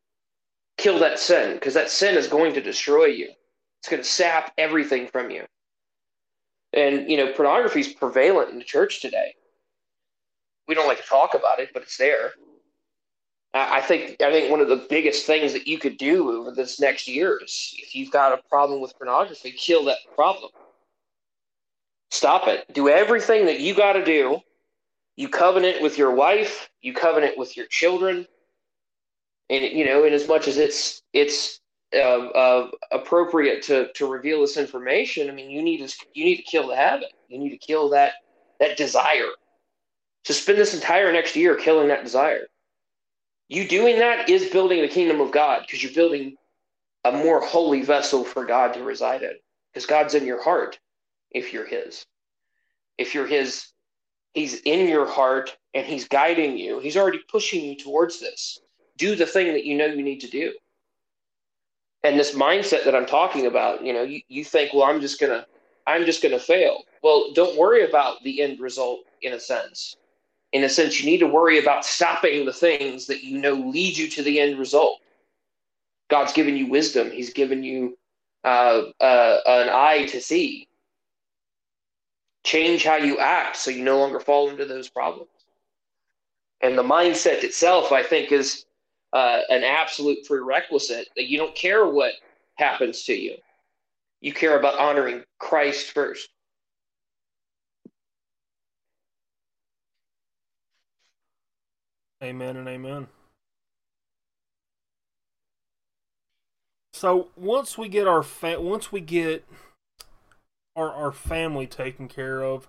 kill that sin because that sin is going to destroy you. It's going to sap everything from you. And, you know, pornography is prevalent in the church today. We don't like to talk about it, but it's there. I think I think one of the biggest things that you could do over this next year is if you've got a problem with pornography, kill that problem. Stop it. Do everything that you got to do. You covenant with your wife, you covenant with your children, and you know, in as much as it's it's uh, uh, appropriate to to reveal this information, I mean, you need to you need to kill the habit. You need to kill that that desire. To spend this entire next year killing that desire. You doing that is building the kingdom of God because you're building a more holy vessel for God to reside in. Because God's in your heart if you're His. If you're His, He's in your heart and He's guiding you. He's already pushing you towards this do the thing that you know you need to do. And this mindset that I'm talking about, you know, you, you think, well, I'm just gonna I'm just gonna fail. Well, don't worry about the end result in a sense. In a sense, you need to worry about stopping the things that you know lead you to the end result. God's given you wisdom. He's given you uh, uh, an eye to see. Change how you act so you no longer fall into those problems. And the mindset itself, I think, is uh, an absolute prerequisite that you don't care what happens to you. You care about honoring Christ first. Amen and amen. So once we get our fa- once we get our our family taken care of,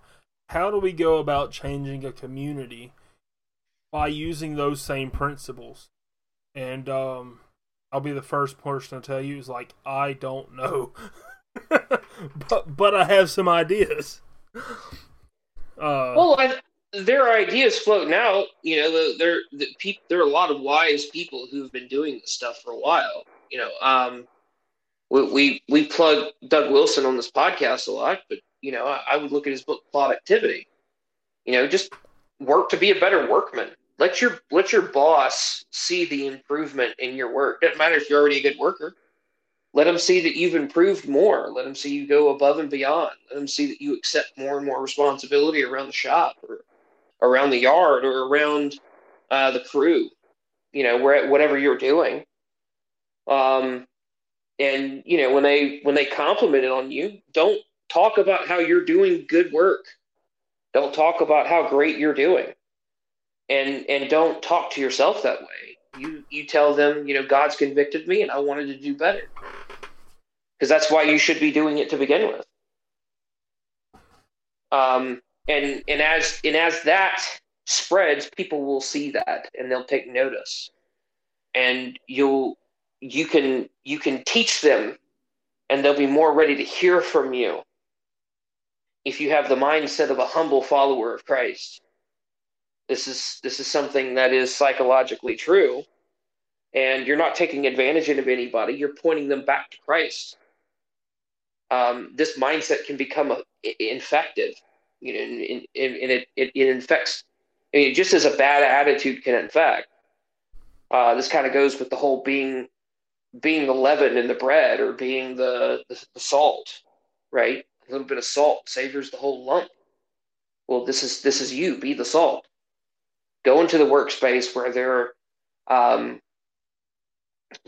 how do we go about changing a community by using those same principles? And um, I'll be the first person to tell you is like I don't know, but but I have some ideas. Uh, well, I, there are ideas floating out. You know, there the there are a lot of wise people who've been doing this stuff for a while. You know, um, we we, we plug Doug Wilson on this podcast a lot, but you know, I, I would look at his book Productivity. You know, just work to be a better workman let your let your boss see the improvement in your work. Doesn't matter if you're already a good worker. Let them see that you've improved more. Let them see you go above and beyond. Let them see that you accept more and more responsibility around the shop or around the yard or around uh, the crew. You know, where whatever you're doing. Um, and you know when they when they compliment it on you, don't talk about how you're doing good work. Don't talk about how great you're doing. And and don't talk to yourself that way. You you tell them, you know, God's convicted me and I wanted to do better. Because that's why you should be doing it to begin with. Um and and as and as that spreads, people will see that and they'll take notice. And you'll you can you can teach them and they'll be more ready to hear from you if you have the mindset of a humble follower of Christ. This is this is something that is psychologically true, and you're not taking advantage of anybody. You're pointing them back to Christ. Um, this mindset can become a, infective, you know, and, and, and it, it, it infects. I mean, just as a bad attitude can infect. Uh, this kind of goes with the whole being being the leaven in the bread or being the, the, the salt, right? A little bit of salt savors the whole lump. Well, this is this is you. Be the salt. Go into the workspace where they're um,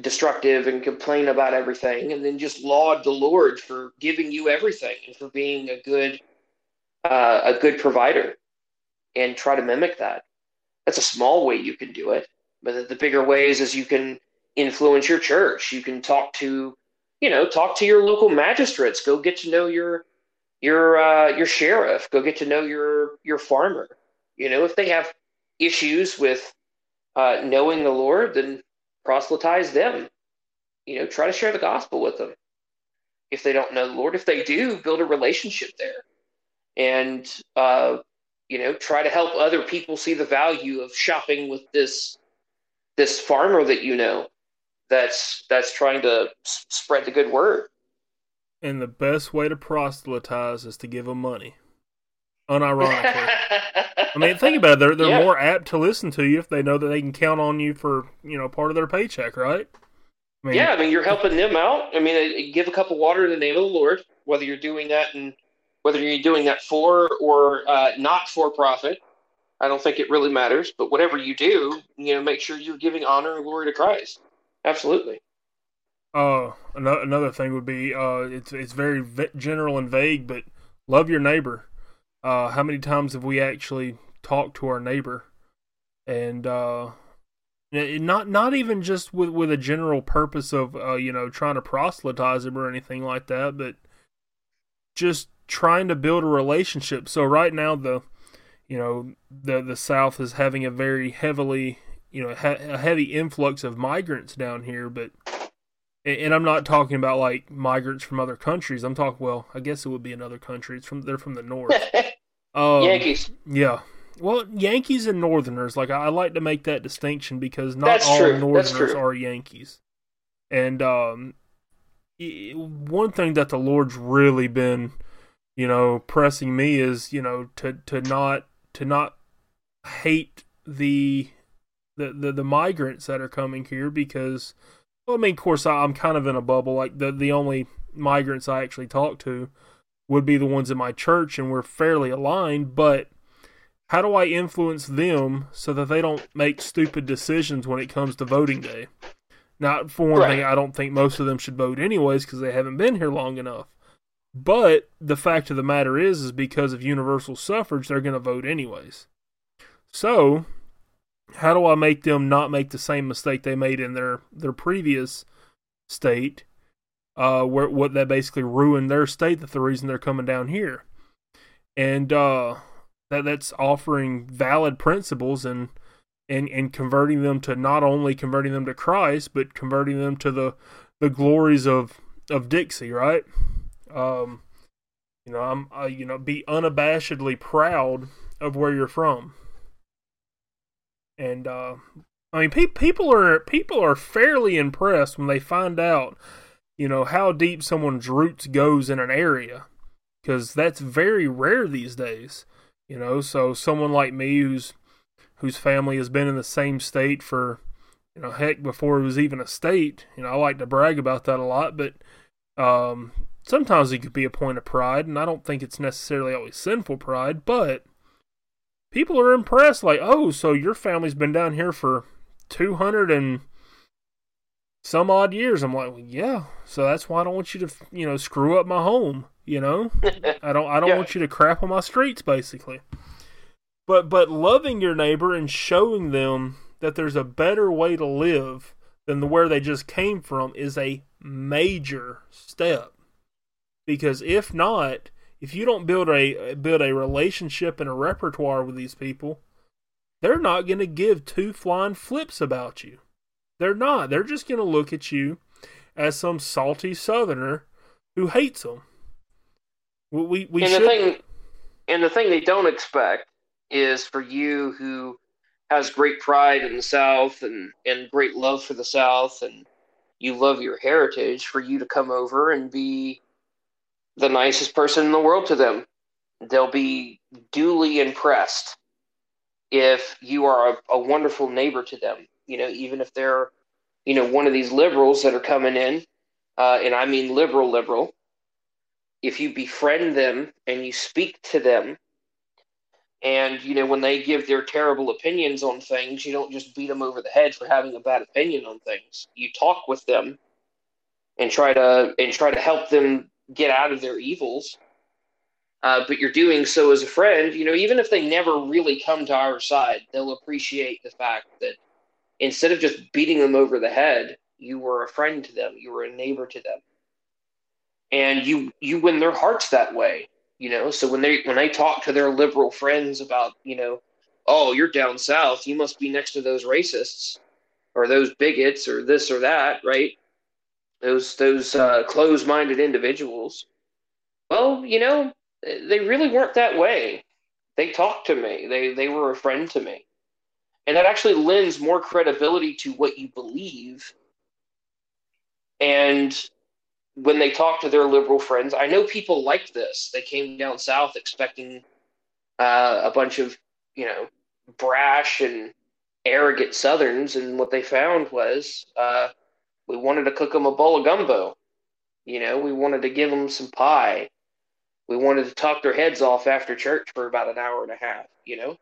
destructive and complain about everything, and then just laud the Lord for giving you everything and for being a good uh, a good provider, and try to mimic that. That's a small way you can do it, but the bigger ways is you can influence your church. You can talk to, you know, talk to your local magistrates. Go get to know your your uh, your sheriff. Go get to know your your farmer. You know, if they have issues with uh, knowing the Lord, then proselytize them. You know, try to share the gospel with them. If they don't know the Lord, if they do, build a relationship there, and uh, you know, try to help other people see the value of shopping with this this farmer that you know that's that's trying to s- spread the good word. And the best way to proselytize is to give them money. Unironically. I mean, think about it. They're they're yeah. more apt to listen to you if they know that they can count on you for you know part of their paycheck, right? I mean, yeah, I mean you're helping them out. I mean, give a cup of water in the name of the Lord, whether you're doing that and whether you're doing that for or uh, not for profit. I don't think it really matters. But whatever you do, you know, make sure you're giving honor and glory to Christ. Absolutely. Uh, another thing would be uh, it's it's very general and vague, but love your neighbor. Uh, how many times have we actually talked to our neighbor, and uh, not not even just with with a general purpose of uh, you know trying to proselytize him or anything like that, but just trying to build a relationship. So right now the you know the the South is having a very heavily you know a heavy influx of migrants down here, but and I'm not talking about like migrants from other countries. I'm talking well, I guess it would be another country. It's from they're from the north. um, Yankees. Yeah. Well, Yankees and Northerners, like I, I like to make that distinction because not That's all true. Northerners are Yankees. And um, one thing that the Lord's really been, you know, pressing me is, you know, to to not to not hate the the, the, the migrants that are coming here because, well, I mean, of course, I, am kind of in a bubble. Like the the only migrants I actually talk to would be the ones in my church, and we're fairly aligned. But how do I influence them so that they don't make stupid decisions when it comes to voting day? Not for one right. thing, I don't think most of them should vote anyways because they haven't been here long enough. But the fact of the matter is, is because of universal suffrage, they're going to vote anyways. So how do I make them not make the same mistake they made in their their previous state, uh, where what that basically ruined their state. That the reason they're coming down here, and uh, that that's offering valid principles and and and converting them to not only converting them to Christ, but converting them to the the glories of of Dixie, right? Um, you know, I'm you know be unabashedly proud of where you're from and uh, I mean, pe- people are people are fairly impressed when they find out, you know, how deep someone's roots goes in an area, because that's very rare these days. You know, so someone like me who's whose family has been in the same state for, you know, heck, before it was even a state. You know, I like to brag about that a lot, but um, sometimes it could be a point of pride, and I don't think it's necessarily always sinful pride, but people are impressed. Like, oh, so your family's been down here for 200 and some odd years. I'm like, well, yeah. So that's why I don't want you to, you know, screw up my home. You know, I don't I don't Yeah. want you to crap on my streets, basically. But but loving your neighbor and showing them that there's a better way to live than the where they just came from is a major step. Because if not, if you don't build a build a relationship and a repertoire with these people, they're not going to give two flying flips about you. They're not. They're just going to look at you as some salty southerner who hates them. We we, and should the thing, and the thing they don't expect is for you who has great pride in the South and and great love for the South and you love your heritage for you to come over and be the nicest person in the world to them. They'll be duly impressed if you are a, a wonderful neighbor to them. You know, even if they're, you know, one of these liberals that are coming in, uh, and I mean liberal, liberal. If you befriend them and you speak to them, and you know when they give their terrible opinions on things, you don't just beat them over the head for having a bad opinion on things. You talk with them and try to and try to help them get out of their evils. Uh, but you're doing so as a friend. You know, even if they never really come to our side, they'll appreciate the fact that instead of just beating them over the head, you were a friend to them, you were a neighbor to them, and you you win their hearts that way. You know, so when they when they talk to their liberal friends about you know, oh, you're down south, you must be next to those racists or those bigots or this or that, right? Those those uh, closed-minded individuals. Well, you know, they really weren't that way. They talked to me. They they were a friend to me. And that actually lends more credibility to what you believe. And when they talk to their liberal friends, I know people like this. They came down south expecting uh, a bunch of, you know, brash and arrogant Southerns, and what they found was uh, we wanted to cook them a bowl of gumbo. You know, we wanted to give them some pie. We wanted to talk their heads off after church for about an hour and a half. You know,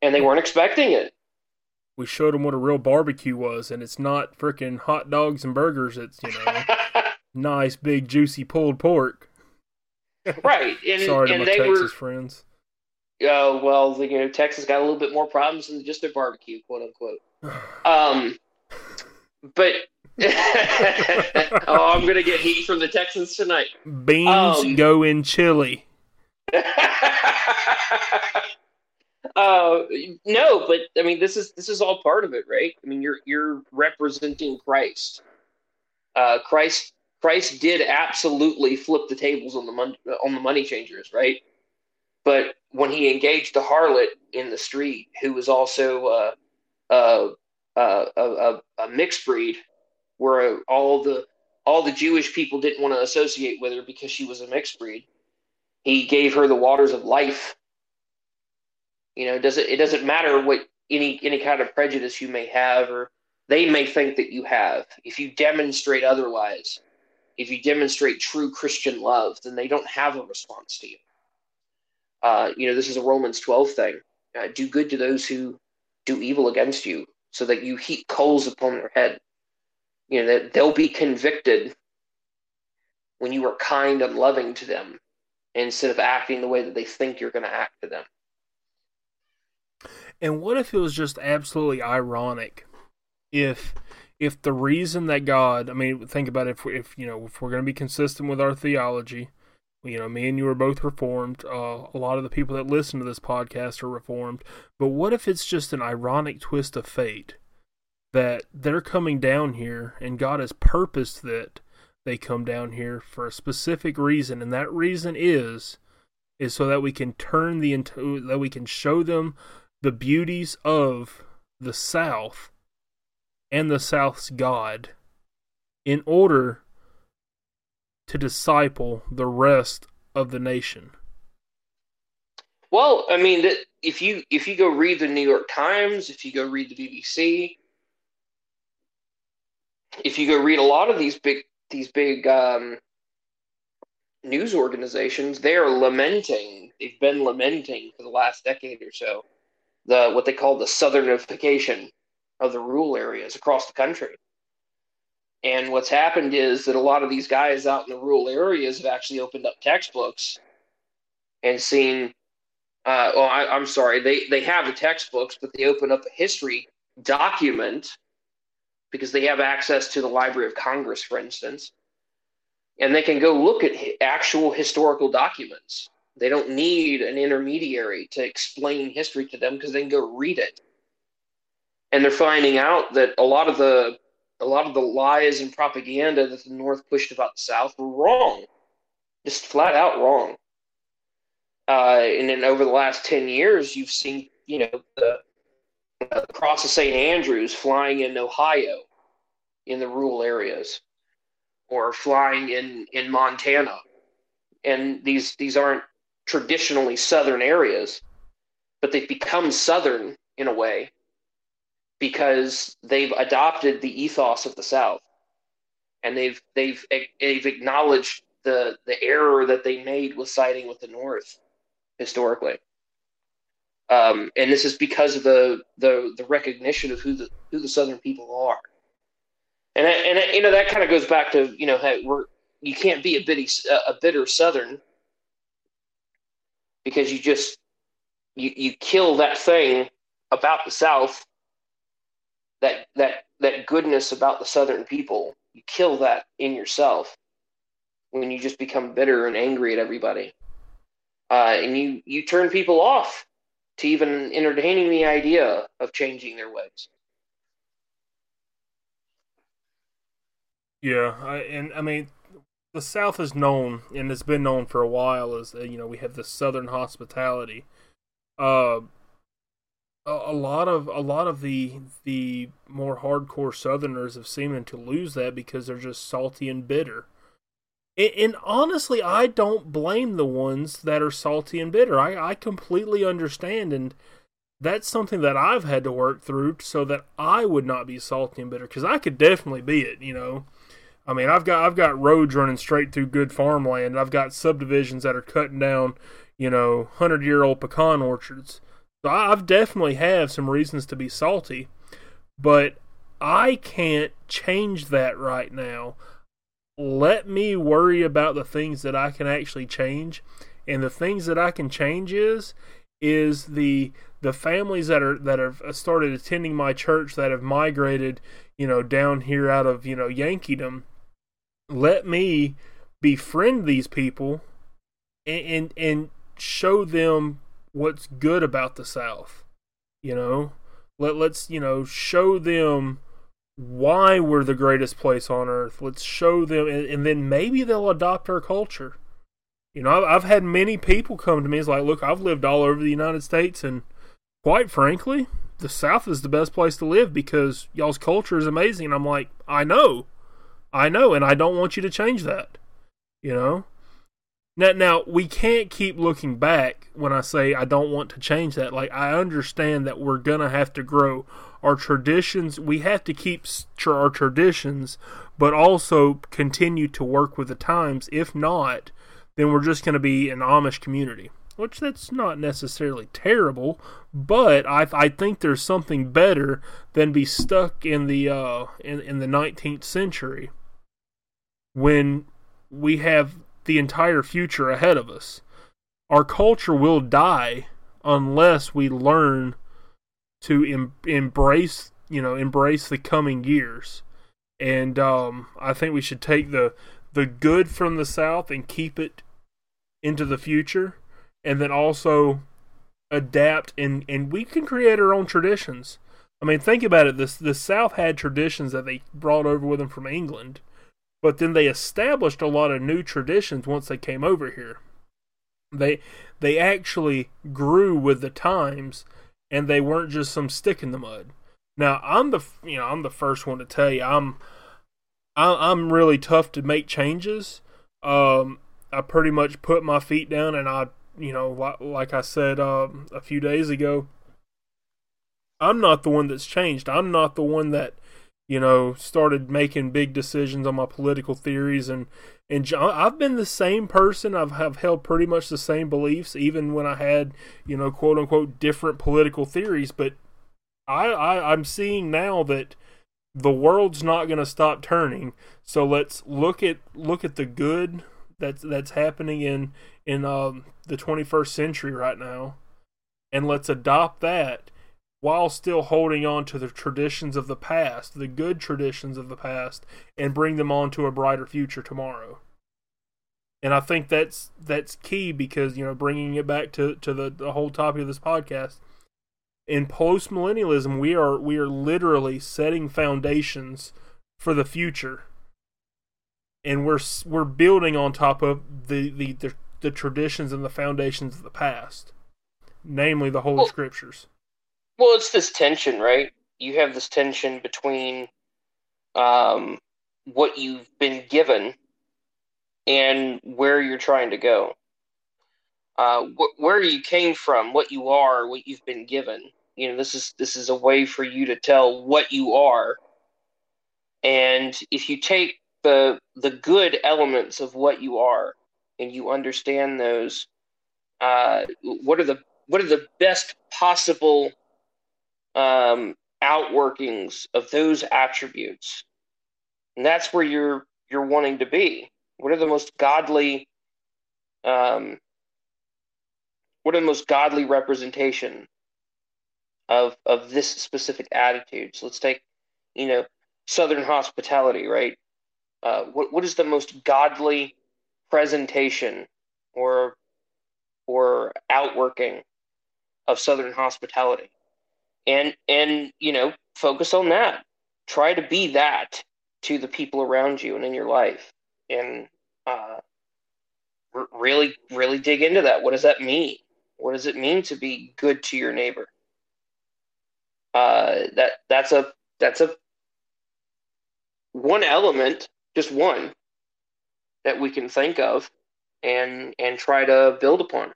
and they weren't expecting it. we showed them what a real barbecue was, and it's not freaking hot dogs and burgers. It's you know nice big juicy pulled pork. right, and Sorry to my they Texas were friends. Uh, well, you know, Texas got a little bit more problems than just their barbecue, quote unquote. Um, but oh, I'm gonna get heat from the Texans tonight. Beans Um, go in chili. uh, no, but I mean, this is this is all part of it, right? I mean, you're you're representing Christ. Uh, Christ Christ did absolutely flip the tables on the mon- on the money changers, right? But when he engaged the harlot in the street, who was also uh, uh, uh, a, a, a mixed breed, where all the all the Jewish people didn't want to associate with her because she was a mixed breed, he gave her the waters of life. You know, it doesn't it doesn't matter what any any kind of prejudice you may have or they may think that you have. If you demonstrate otherwise, if you demonstrate true Christian love, then they don't have a response to you. Uh, you know, this is a Romans 12 thing. Uh, do good to those who do evil against you, so that you heap coals upon their head. You know, that they'll be convicted when you are kind and loving to them instead of acting the way that they think you're going to act to them. And what if it was just absolutely ironic if if the reason that God, I mean, think about it, if if you know if we're going to be consistent with our theology, you know, me and you are both reformed. Uh, a lot of the people that listen to this podcast are reformed. But what if it's just an ironic twist of fate that they're coming down here and God has purposed that they come down here for a specific reason, and that reason is is so that we can turn the into that we can show them the beauties of the South and the South's God in order to disciple the rest of the nation. Well, I mean, that if you if you go read the New York Times, if you go read the BBC, if you go read a lot of these big these big um, news organizations, they are lamenting. They've been lamenting for the last decade or so the what they call the southernification of the rural areas across the country. And what's happened is that a lot of these guys out in the rural areas have actually opened up textbooks and seen. Uh, well, I, I'm sorry, they they have the textbooks, but they open up a history document because they have access to the Library of Congress, for instance, and they can go look at actual historical documents. They don't need an intermediary to explain history to them because they can go read it. And they're finding out that a lot of the a lot of the lies and propaganda that the North pushed about the South were wrong, just flat out wrong. Uh, and then over the last ten years, you've seen you know the, the St. Andrews flying in Ohio, in the rural areas, or flying in in Montana, and these these aren't traditionally southern areas, but they've become southern in a way because they've adopted the ethos of the South, and they've they've they've acknowledged the the error that they made with siding with the North historically. Um, and this is because of the, the the recognition of who the who the Southern people are, and and you know that kind of goes back to you know hey, we're you can't be a bitty a bitter Southern because you just you you kill that thing about the South that that that goodness about the Southern people. You kill that in yourself when you just become bitter and angry at everybody, uh, and you you turn people off to even entertaining the idea of changing their ways. Yeah, I, and I mean, the South is known and it's been known for a while as uh, you know we have the Southern hospitality. Uh, a, a lot of a lot of the the more hardcore Southerners have seemed to lose that because they're just salty and bitter. And, and honestly, I don't blame the ones that are salty and bitter. I I completely understand and that's something that I've had to work through so that I would not be salty and bitter because I could definitely be it, you know. I mean, I've got I've got roads running straight through good farmland. I've got subdivisions that are cutting down, you know, hundred year old pecan orchards. So I've definitely have some reasons to be salty, but I can't change that right now. Let me worry about the things that I can actually change, and the things that I can change is is the the families that are that have started attending my church that have migrated, you know, down here out of you know Yankeedom let me befriend these people and, and, and show them what's good about the South. You know, let let's you know show them why we're the greatest place on earth. Let's show them, and, and then maybe they'll adopt our culture. You know, I've, I've had many people come to me. It's like, look, I've lived all over the United States, and quite frankly, the South is the best place to live because y'all's culture is amazing. And I'm like, I know. I know, and I don't want you to change that. You know? Now, now we can't keep looking back when I say I don't want to change that. Like I understand that we're gonna have to grow our traditions. We have to keep our traditions, but also continue to work with the times. If not, then we're just gonna be an Amish community, which that's not necessarily terrible. But I I think there's something better than be stuck in the uh in in the 19th century when we have the entire future ahead of us. Our culture will die unless we learn to em- embrace, you know, embrace the coming years. And um, I think we should take the the good from the South and keep it into the future, and then also adapt and and we can create our own traditions. I mean, think about it. This the South had traditions that they brought over with them from England, but then they established a lot of new traditions once they came over here. They they actually grew with the times, and they weren't just some stick in the mud. Now I'm the you know I'm the first one to tell you I'm I'm really tough to make changes. Um, I pretty much put my feet down, and I you know like, like I said um, a few days ago, I'm not the one that's changed. I'm not the one that you know, started making big decisions on my political theories and and John, I've been the same person. I've have held pretty much the same beliefs, even when I had, you know, quote unquote different political theories. But I, I I'm seeing now that the world's not going to stop turning. So let's look at look at the good that's that's happening in in um, the 21st century right now, and let's adopt that while still holding on to the traditions of the past, the good traditions of the past, and bring them on to a brighter future tomorrow. And I think that's that's key because you know bringing it back to to the, the whole topic of this podcast. In post millennialism, we are we are literally setting foundations for the future, and we're we're building on top of the the the, the traditions and the foundations of the past, namely the Holy well, Scriptures. Well, it's this tension, right? You have this tension between um, what you've been given and where you're trying to go. Uh, wh- where you came from, what you are, what you've been given. You know, this is this is a way for you to tell what you are. And if you take the the good elements of what you are and you understand those, uh, what are the what are the best possible um, outworkings of those attributes? And that's where you're you're wanting to be. What are the most godly um, what are the most godly representation of of this specific attitude? So let's take, you know, Southern hospitality, right? Uh, what what is the most godly presentation or or outworking of Southern hospitality? And and you know, focus on that. Try to be that to the people around you and in your life and uh, really, really dig into that. What does that mean? What does it mean to be good to your neighbor? Uh, that that's a that's a one element, just one that we can think of and and try to build upon.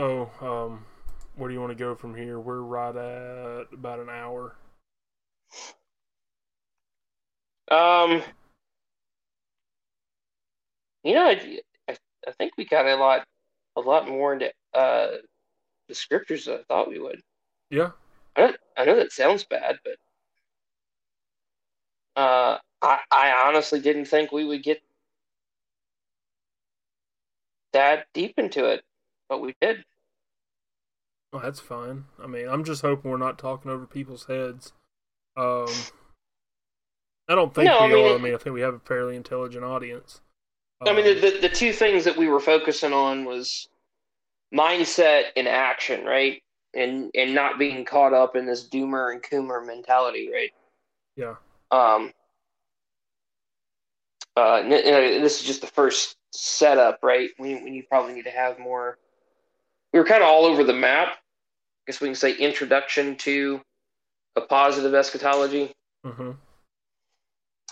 So, um, where do you want to go from here? We're right at about an hour. Um, you know, I, I, think we got a lot, a lot more into uh, the scriptures than I thought we would. Yeah. I, I know that sounds bad, but uh, I, I honestly didn't think we would get that deep into it, but we did. Oh, that's fine. I mean, I'm just hoping we're not talking over people's heads. Um, I don't think no, we I mean, are. I mean, I think we have a fairly intelligent audience. I mean, the, um, the, the two things that we were focusing on was mindset and action, right? And and not being caught up in this doomer and coomer mentality, right? Yeah. Um. Uh, this is just the first setup, right? When, when you probably need to have more we were kind of all over the map. Guess we can say introduction to a positive eschatology. Mm-hmm.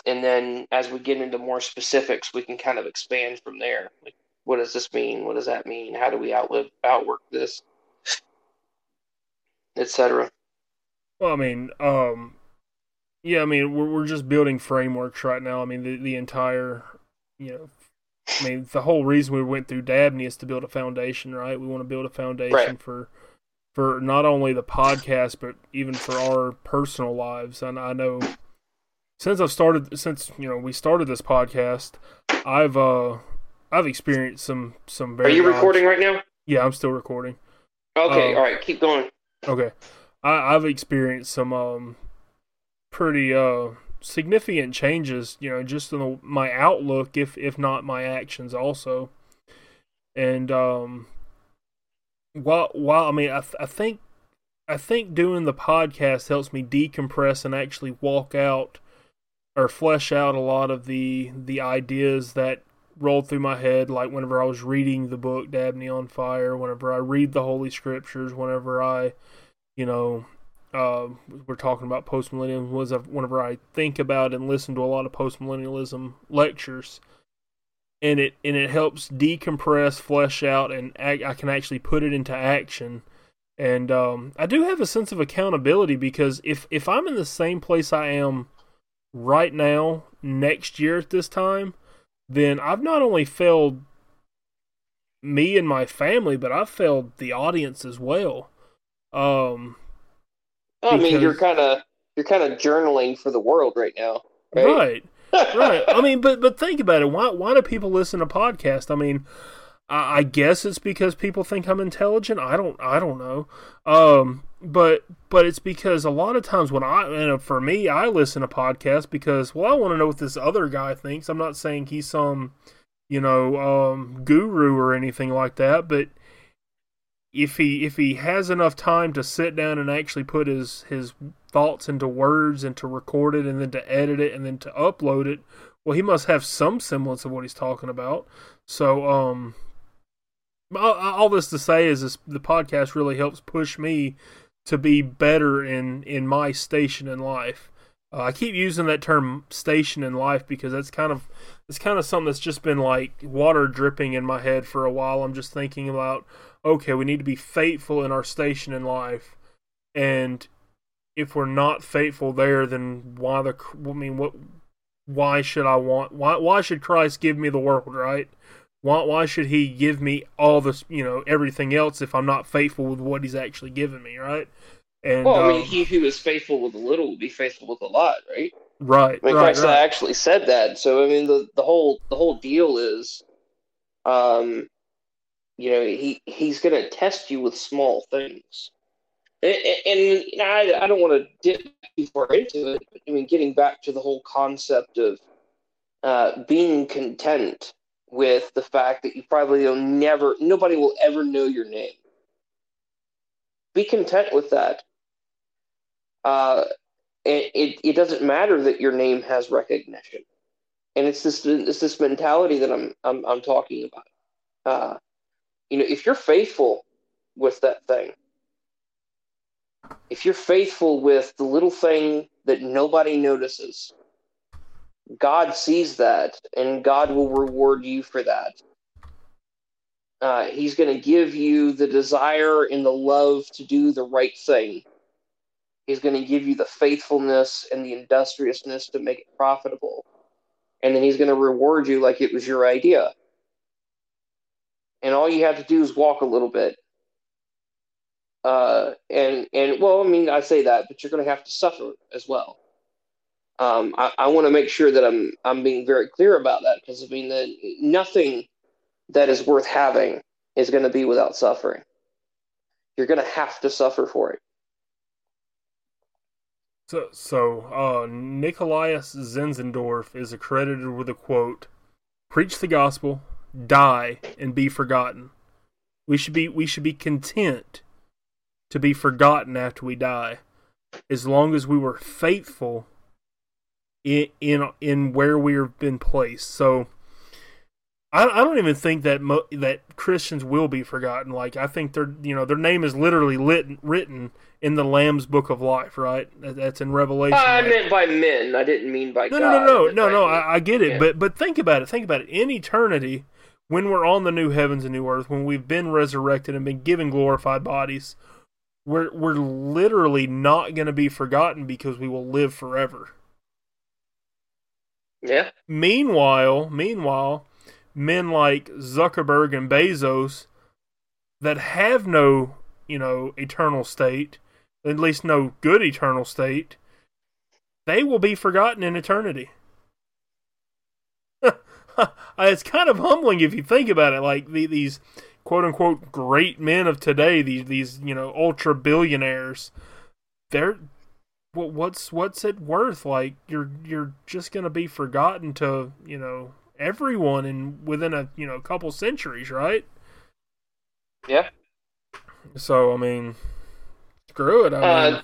And then as we get into more specifics, we can kind of expand from there. Like, what does this mean? What does that mean? How do we outlive, outwork this, etc. Well, I mean, um, yeah, I mean, we're we're just building frameworks right now. I mean, the the entire, you know, I mean, the whole reason we went through Dabney is to build a foundation, right? We want to build a foundation right. for for not only the podcast but even for our personal lives. And I know since I've started, since you know we started this podcast, I've uh I've experienced some some very. Are you recording right now? Yeah, I'm still recording. Okay, uh, all right, keep going. Okay, I, I've experienced some um pretty uh significant changes, you know, just in the, my outlook, if if not my actions also. And um, while while I mean, I I think I think doing the podcast helps me decompress and actually walk out or flesh out a lot of the the ideas that rolled through my head like whenever I was reading the book Dabney on Fire, whenever I read the Holy Scriptures, whenever I, you know, uh, we're talking about postmillennialism whenever I think about and listen to a lot of postmillennialism lectures, and it and it helps decompress, flesh out, and I, I can actually put it into action. And um, I do have a sense of accountability because if if I'm in the same place I am right now next year at this time, then I've not only failed me and my family, but I've failed the audience as well. Um, I mean, you're kind of you're kind of journaling for the world right now, right? Right, right. I mean, but but think about it. Why why do people listen to podcasts? I mean, I, I guess it's because people think I'm intelligent. I don't I don't know. Um, but but it's because a lot of times when I and for me, I listen to podcasts because well, I want to know what this other guy thinks. I'm not saying he's some you know um, guru or anything like that, but if he if he has enough time to sit down and actually put his his thoughts into words and to record it and then to edit it and then to upload it well he must have some semblance of what he's talking about. So um all, this to say is this, the podcast really helps push me to be better in in my station in life. Uh, i keep using that term station in life because that's kind of it's kind of something that's just been like water dripping in my head for a while. I'm just thinking about okay, we need to be faithful in our station in life, and if we're not faithful there, then why the? I mean, what? Why should I want? Why? Why should Christ give me the world? Right? Why? Why should He give me all this? You know, everything else if I'm not faithful with what He's actually given me? Right? And well, I mean, um, he who is faithful with a little will be faithful with a lot, right? Right. I mean, right, Christ right. actually said that. So I mean, the the whole the whole deal is, um, you know, he he's going to test you with small things. And, and, I, I don't want to dip too far into it. But, I mean, getting back to the whole concept of uh, being content with the fact that you probably will never, nobody will ever know your name. Be content with that. Uh, it, it, it doesn't matter that your name has recognition, and it's this it's this mentality that I'm I'm, I'm talking about. Uh, you know, if you're faithful with that thing, if you're faithful with the little thing that nobody notices, God sees that and God will reward you for that. Uh, he's going to give you the desire and the love to do the right thing. He's going to give you the faithfulness and the industriousness to make it profitable. And then he's going to reward you like it was your idea and all you have to do is walk a little bit. Uh, and and well, I mean, I say that, but you're going to have to suffer as well. Um, I, I want to make sure that I'm I'm being very clear about that because I mean that nothing that is worth having is going to be without suffering. You're going to have to suffer for it. So, so uh, Nicolaus Zinzendorf is accredited with a quote: "Preach the gospel, die and be forgotten. We should be we should be content to be forgotten after we die, as long as we were faithful in in in where we have been placed. So I, I don't even think that mo- that Christians will be forgotten. Like I think their you know their name is literally lit, written in the Lamb's Book of Life, right? That's in Revelation. I meant by men. I didn't mean by no, God. No, no, no, no, no. I, I, get it, yeah. but but think about it. Think about it. In eternity, when we're on the new heavens and new earth, when we've been resurrected and been given glorified bodies, we're we're literally not going to be forgotten because we will live forever. Yeah. Meanwhile, meanwhile, men like Zuckerberg and Bezos that have no, you know, eternal state, at least no good eternal state, they will be forgotten in eternity. it's kind of humbling if you think about it. Like the, these quote unquote great men of today, these these you know ultra billionaires, they're what what's what's it worth? Like you're you're just gonna be forgotten to you know everyone in within a you know couple centuries, right? Yeah. So I mean, screw it. I uh, mean,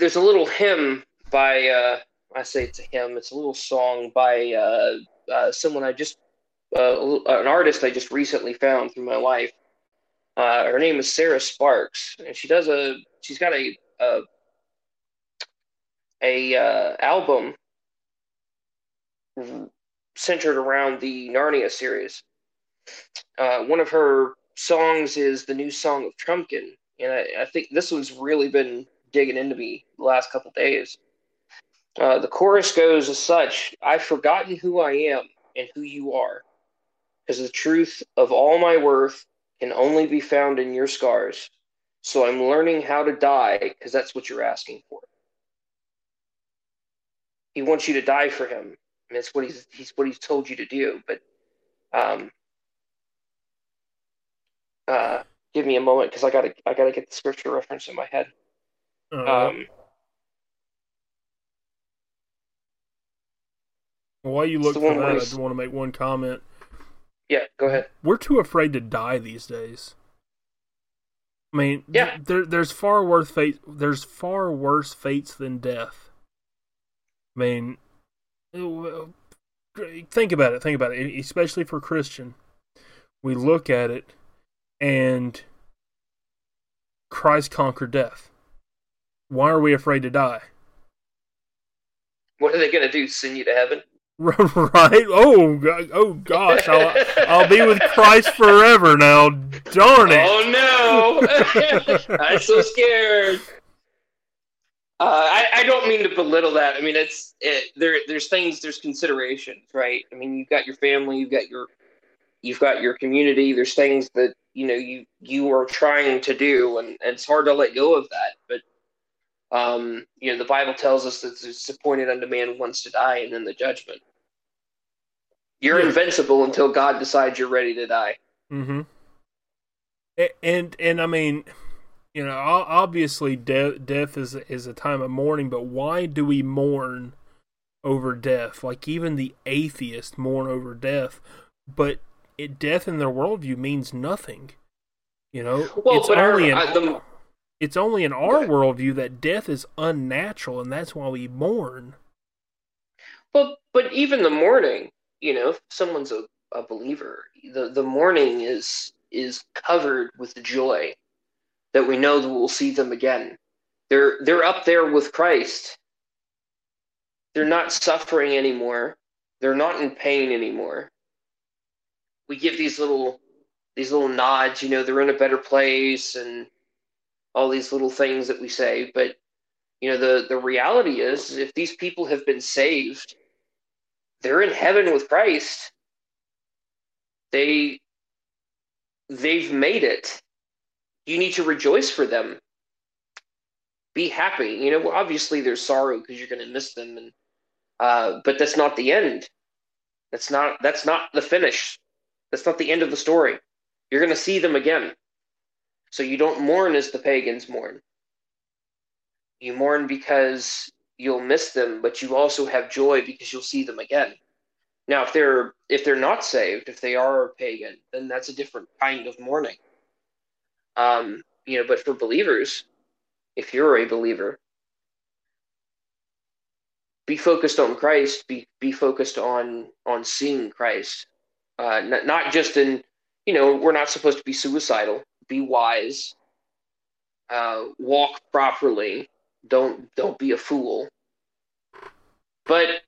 there's a little hymn by uh, I say it's a hymn. It's a little song by uh, uh, someone I just uh, an artist I just recently found through my life. Uh, her name is Sarah Sparks, and she does a she's got a a, a uh, album centered around the Narnia series. Uh, one of her songs is the new song of Trumpkin, and I, I think this one's really been digging into me the last couple days. Uh, the chorus goes as such I've forgotten who I am and who you are. Because the truth of all my worth can only be found in your scars. So I'm learning how to die because that's what you're asking for. He wants you to die for him. And that's what he's he's what he's told you to do. But um, uh, give me a moment because I gotta I gotta get the scripture reference in my head. Uh, Um, while you look for that, I just want to make one comment. Yeah, go ahead. We're too afraid to die these days. I mean, Yeah. there, there's far worse fate. There's far worse fates than death. I mean, uh, think about it. Think about it. Especially for Christian, we look at it, and Christ conquered death. Why are we afraid to die? What are they gonna do? Send you to heaven? right? Oh, oh gosh, I'll, I'll be with Christ forever now. Darn it! Oh no! I'm so scared. Uh, I, I don't mean to belittle that. I mean, it's it, there. There's things. There's considerations, right? I mean, you've got your family. You've got your you've got your community. There's things that you know you you are trying to do, and, and it's hard to let go of that. But um, you know, the Bible tells us that it's appointed unto man once to die, and then the judgment. You're Yeah. invincible until God decides you're ready to die. Mm-hmm. And and I mean, you know, obviously, death death is is a time of mourning. But why do we mourn over death? Like even the atheists mourn over death, but it, death in their worldview means nothing. You know, Well, it's but our- only in the- it's only in our worldview that death is unnatural, and that's why we mourn. Well, but even the mourning, you know, if someone's a, a believer, the, the mourning is is covered with joy that we know that we'll see them again. They're they're up there with Christ. They're not suffering anymore. They're not in pain anymore. We give these little these little nods, you know, they're in a better place and all these little things that we say, but you know the the reality is if these people have been saved they're in heaven with Christ. They they've made it. You need to rejoice for them. Be happy. You know, obviously there's sorrow because you're going to miss them, and uh, but that's not the end. That's not that's not the finish. That's not the end of the story. You're going to see them again. So you don't mourn as the pagans mourn. You mourn because you'll miss them, but you also have joy because you'll see them again. Now, if they're if they're not saved, if they are pagan, then that's a different kind of mourning. Um, you know, but for believers, if you're a believer, be focused on Christ. Be be focused on on seeing Christ. Uh, not, not just in you know we're not supposed to be suicidal. Be wise. Uh, walk properly. Don't don't be a fool. But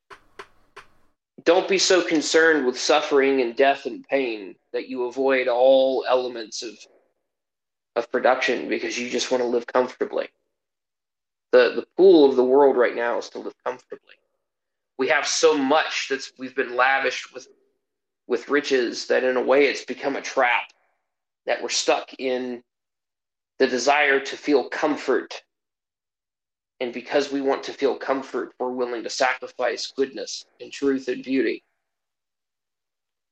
don't be so concerned with suffering and death and pain that you avoid all elements of of production because you just want to live comfortably. The the pool of the world right now is to live comfortably. We have so much that's we've been lavished with with riches that in a way it's become a trap that we're stuck in the desire to feel comfort and because we want to feel comfort, we're willing to sacrifice goodness and truth and beauty.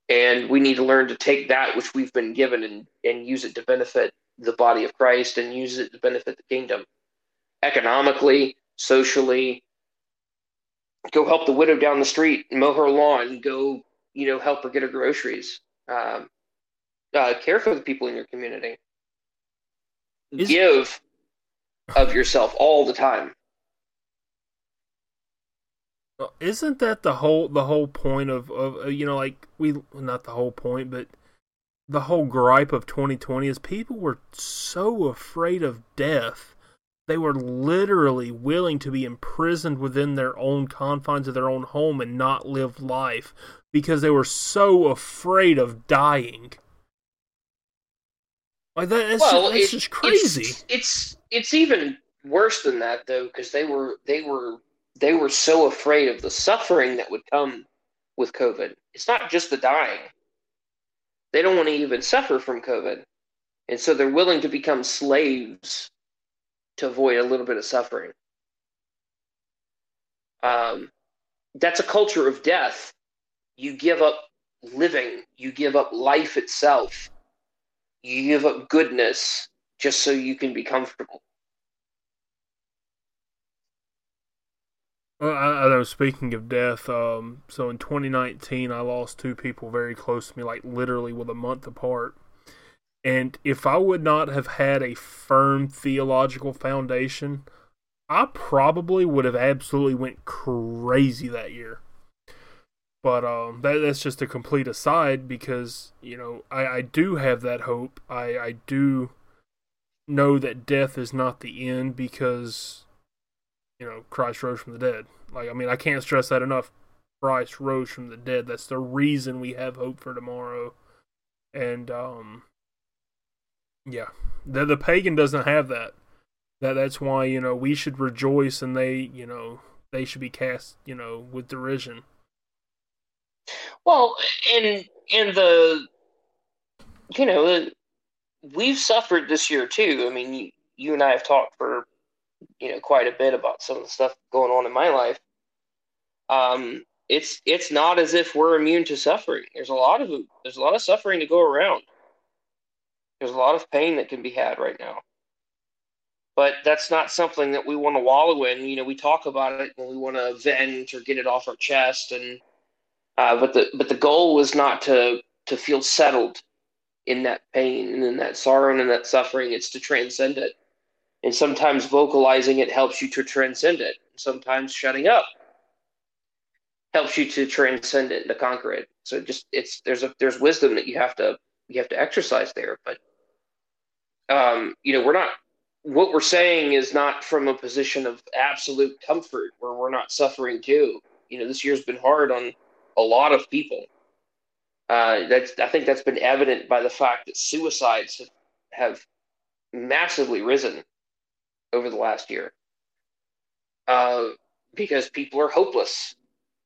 And we need to learn to take that which we've been given and, and use it to benefit the body of Christ and use it to benefit the kingdom. Economically, socially, go help the widow down the street, mow her lawn, go, you know, help her get her groceries. Um, uh, care for the people in your community. Is- Give of yourself all the time. Isn't that the whole the whole point of of uh, you know like we not the whole point but the whole gripe of 2020 is people were so afraid of death they were literally willing to be imprisoned within their own confines of their own home and not live life because they were so afraid of dying. Like that, that's, well, just, that's it- just crazy. It's, it's it's even worse than that though, because they were they were they were so afraid of the suffering that would come with COVID. It's not just the dying; They don't want to even suffer from COVID. And so they're willing to become slaves to avoid a little bit of suffering. Um, that's a culture of death. You give up living, you give up life itself, you give up goodness just so you can be comfortable. Well, I, I. Speaking of death, um, so in 2019, I lost two people very close to me, like literally with a month apart. And if I would not have had a firm theological foundation, I probably would have absolutely went crazy that year. But um, that, that's just a complete aside because you know I, I do have that hope. I, I do know that death is not the end because you know, Christ rose from the dead. Like, I mean, I can't stress that enough. Christ rose from the dead. That's the reason we have hope for tomorrow. And, um, yeah, the, the pagan doesn't have that. That that's why you know we should rejoice and they you know they should be cast you know with derision. Well, in in the you know we've suffered this year too. I mean, you, you and I have talked for you know quite a bit about some of the stuff going on in my life. Um, it's it's not as if we're immune to suffering. There's a lot of there's a lot of suffering to go around. There's a lot of pain that can be had right now. But that's not something that we want to wallow in. You know, we talk about it and we want to vent or get it off our chest, and uh, but the but the goal was not to to feel settled in that pain and in that sorrow and in that suffering. It's to transcend it. And sometimes vocalizing it helps you to transcend it. Sometimes shutting up helps you to transcend it, and to conquer it. So just it's there's a there's wisdom that you have to you have to exercise there. But um, you know, we're not what we're saying is not from a position of absolute comfort where we're not suffering too. You know, this year's been hard on a lot of people. Uh, that's I think that's been evident by the fact that suicides have, have massively risen over the last year uh, because people are hopeless.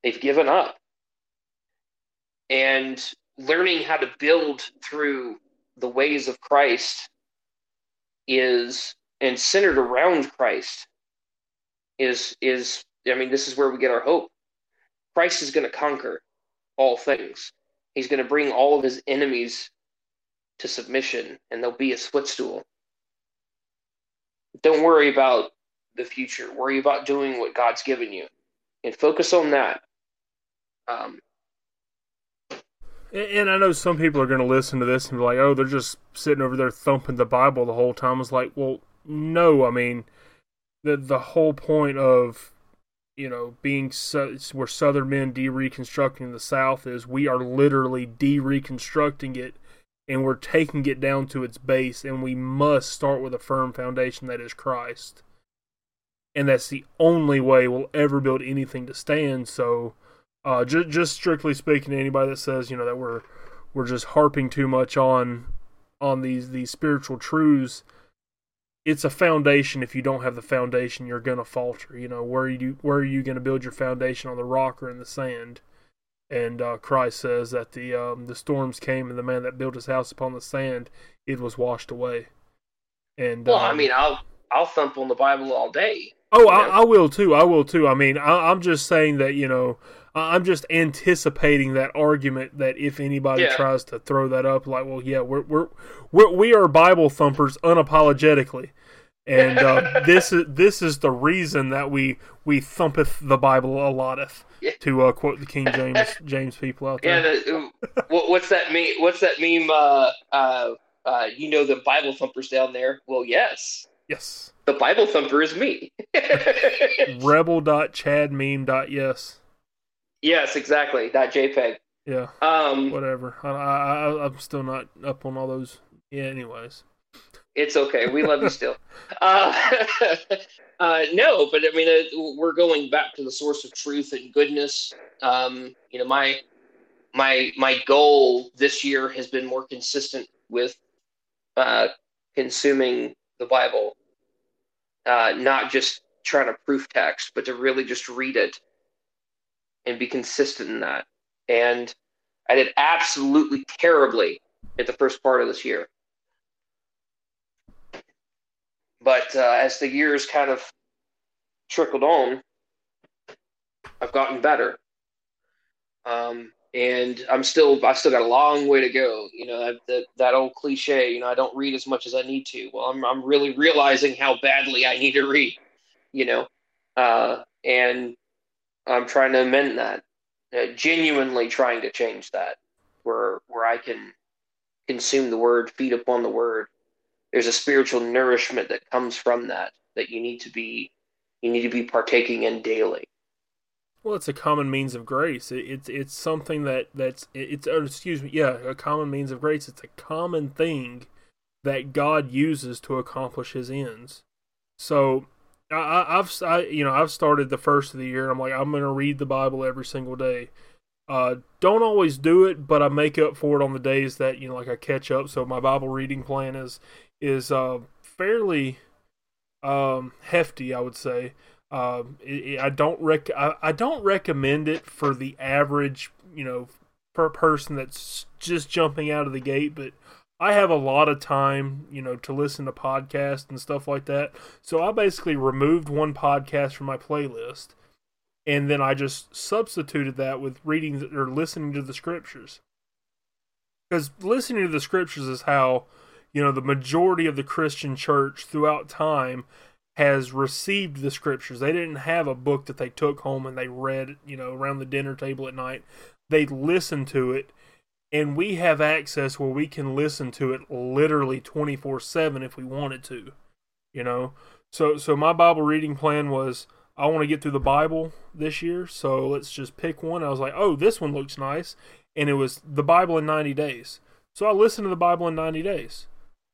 They've given up. And learning how to build through the ways of Christ is and centered around Christ is is I mean this is where we get our hope. Christ is going to conquer all things. He's going to bring all of his enemies to submission and they'll be his footstool don't worry about the future. Worry about doing what God's given you, and focus on that. Um, and I know some people are going to listen to this and be like, "Oh, they're just sitting over there thumping the Bible the whole time." It's like, well, no. I mean, the the whole point of you know being so, we're Southern men de-reconstructing the South is we are literally de-reconstructing it and we're taking it down to its base, and we must start with a firm foundation that is Christ. And that's the only way we'll ever build anything to stand. So, uh, just just strictly speaking, to anybody that says you know that we're we're just harping too much on on these these spiritual truths, it's a foundation. If you don't have the foundation, you're gonna falter. You know where are you where are you gonna build your foundation on the rock or in the sand? And uh, Christ says that the um, the storms came, and the man that built his house upon the sand, it was washed away. And well, um, I mean, I'll I'll thump on the Bible all day. Oh, I, I, will too. I will too. I mean, I, am just saying that you know, I'm just anticipating that argument that if anybody yeah. tries to throw that up, like, well, yeah, we're we're, we're we are Bible thumpers unapologetically, and uh, this is this is the reason that we we thumpeth the Bible a loteth to uh, quote the King James James people out there. Yeah, the, what's that mean? What's that meme? Uh, uh, uh, you know the Bible thumpers down there. Well, yes, yes. The Bible thumper is me. Rebel.chadmeme.yes. Yes, exactly. That JPEG. Yeah. Um. Whatever. I, I I'm still not up on all those. Yeah. Anyways. It's okay. We love you still. Uh, uh, no, but I mean, uh, we're going back to the source of truth and goodness. Um, you know, my my my goal this year has been more consistent with uh, consuming the Bible, uh, not just trying to proof text, but to really just read it and be consistent in that. And I did absolutely terribly at the first part of this year. But uh, as the years kind of trickled on, I've gotten better. Um, and I'm still, I still got a long way to go. You know, that, that, that old cliche, you know, I don't read as much as I need to. Well, I'm, I'm really realizing how badly I need to read, you know, uh, and I'm trying to amend that, uh, genuinely trying to change that where, where I can consume the word, feed upon the word. There's a spiritual nourishment that comes from that, that you need to be, you need to be partaking in daily. Well, it's a common means of grace. It, it's it's something that that's it's excuse me, yeah, a common means of grace. It's a common thing that God uses to accomplish His ends. So, I, have I, you know I've started the first of the year. I'm like I'm going to read the Bible every single day. Uh, don't always do it, but I make up for it on the days that you know, like I catch up. So my Bible reading plan is is uh, fairly um, hefty, I would say. Um, it, it, I don't rec I, I don't recommend it for the average, you know, per person that's just jumping out of the gate, but I have a lot of time, you know, to listen to podcasts and stuff like that. So I basically removed one podcast from my playlist and then I just substituted that with reading or listening to the scriptures. Because listening to the scriptures is how, you know, the majority of the Christian church throughout time has received the scriptures. They didn't have a book that they took home and they read, you know, around the dinner table at night. They listened to it, and we have access where we can listen to it literally 24/7 if we wanted to, you know. So so my Bible reading plan was I want to get through the Bible this year, so let's just pick one. I was like, "Oh, this one looks nice." And it was the Bible in 90 days. So I listened to the Bible in 90 days.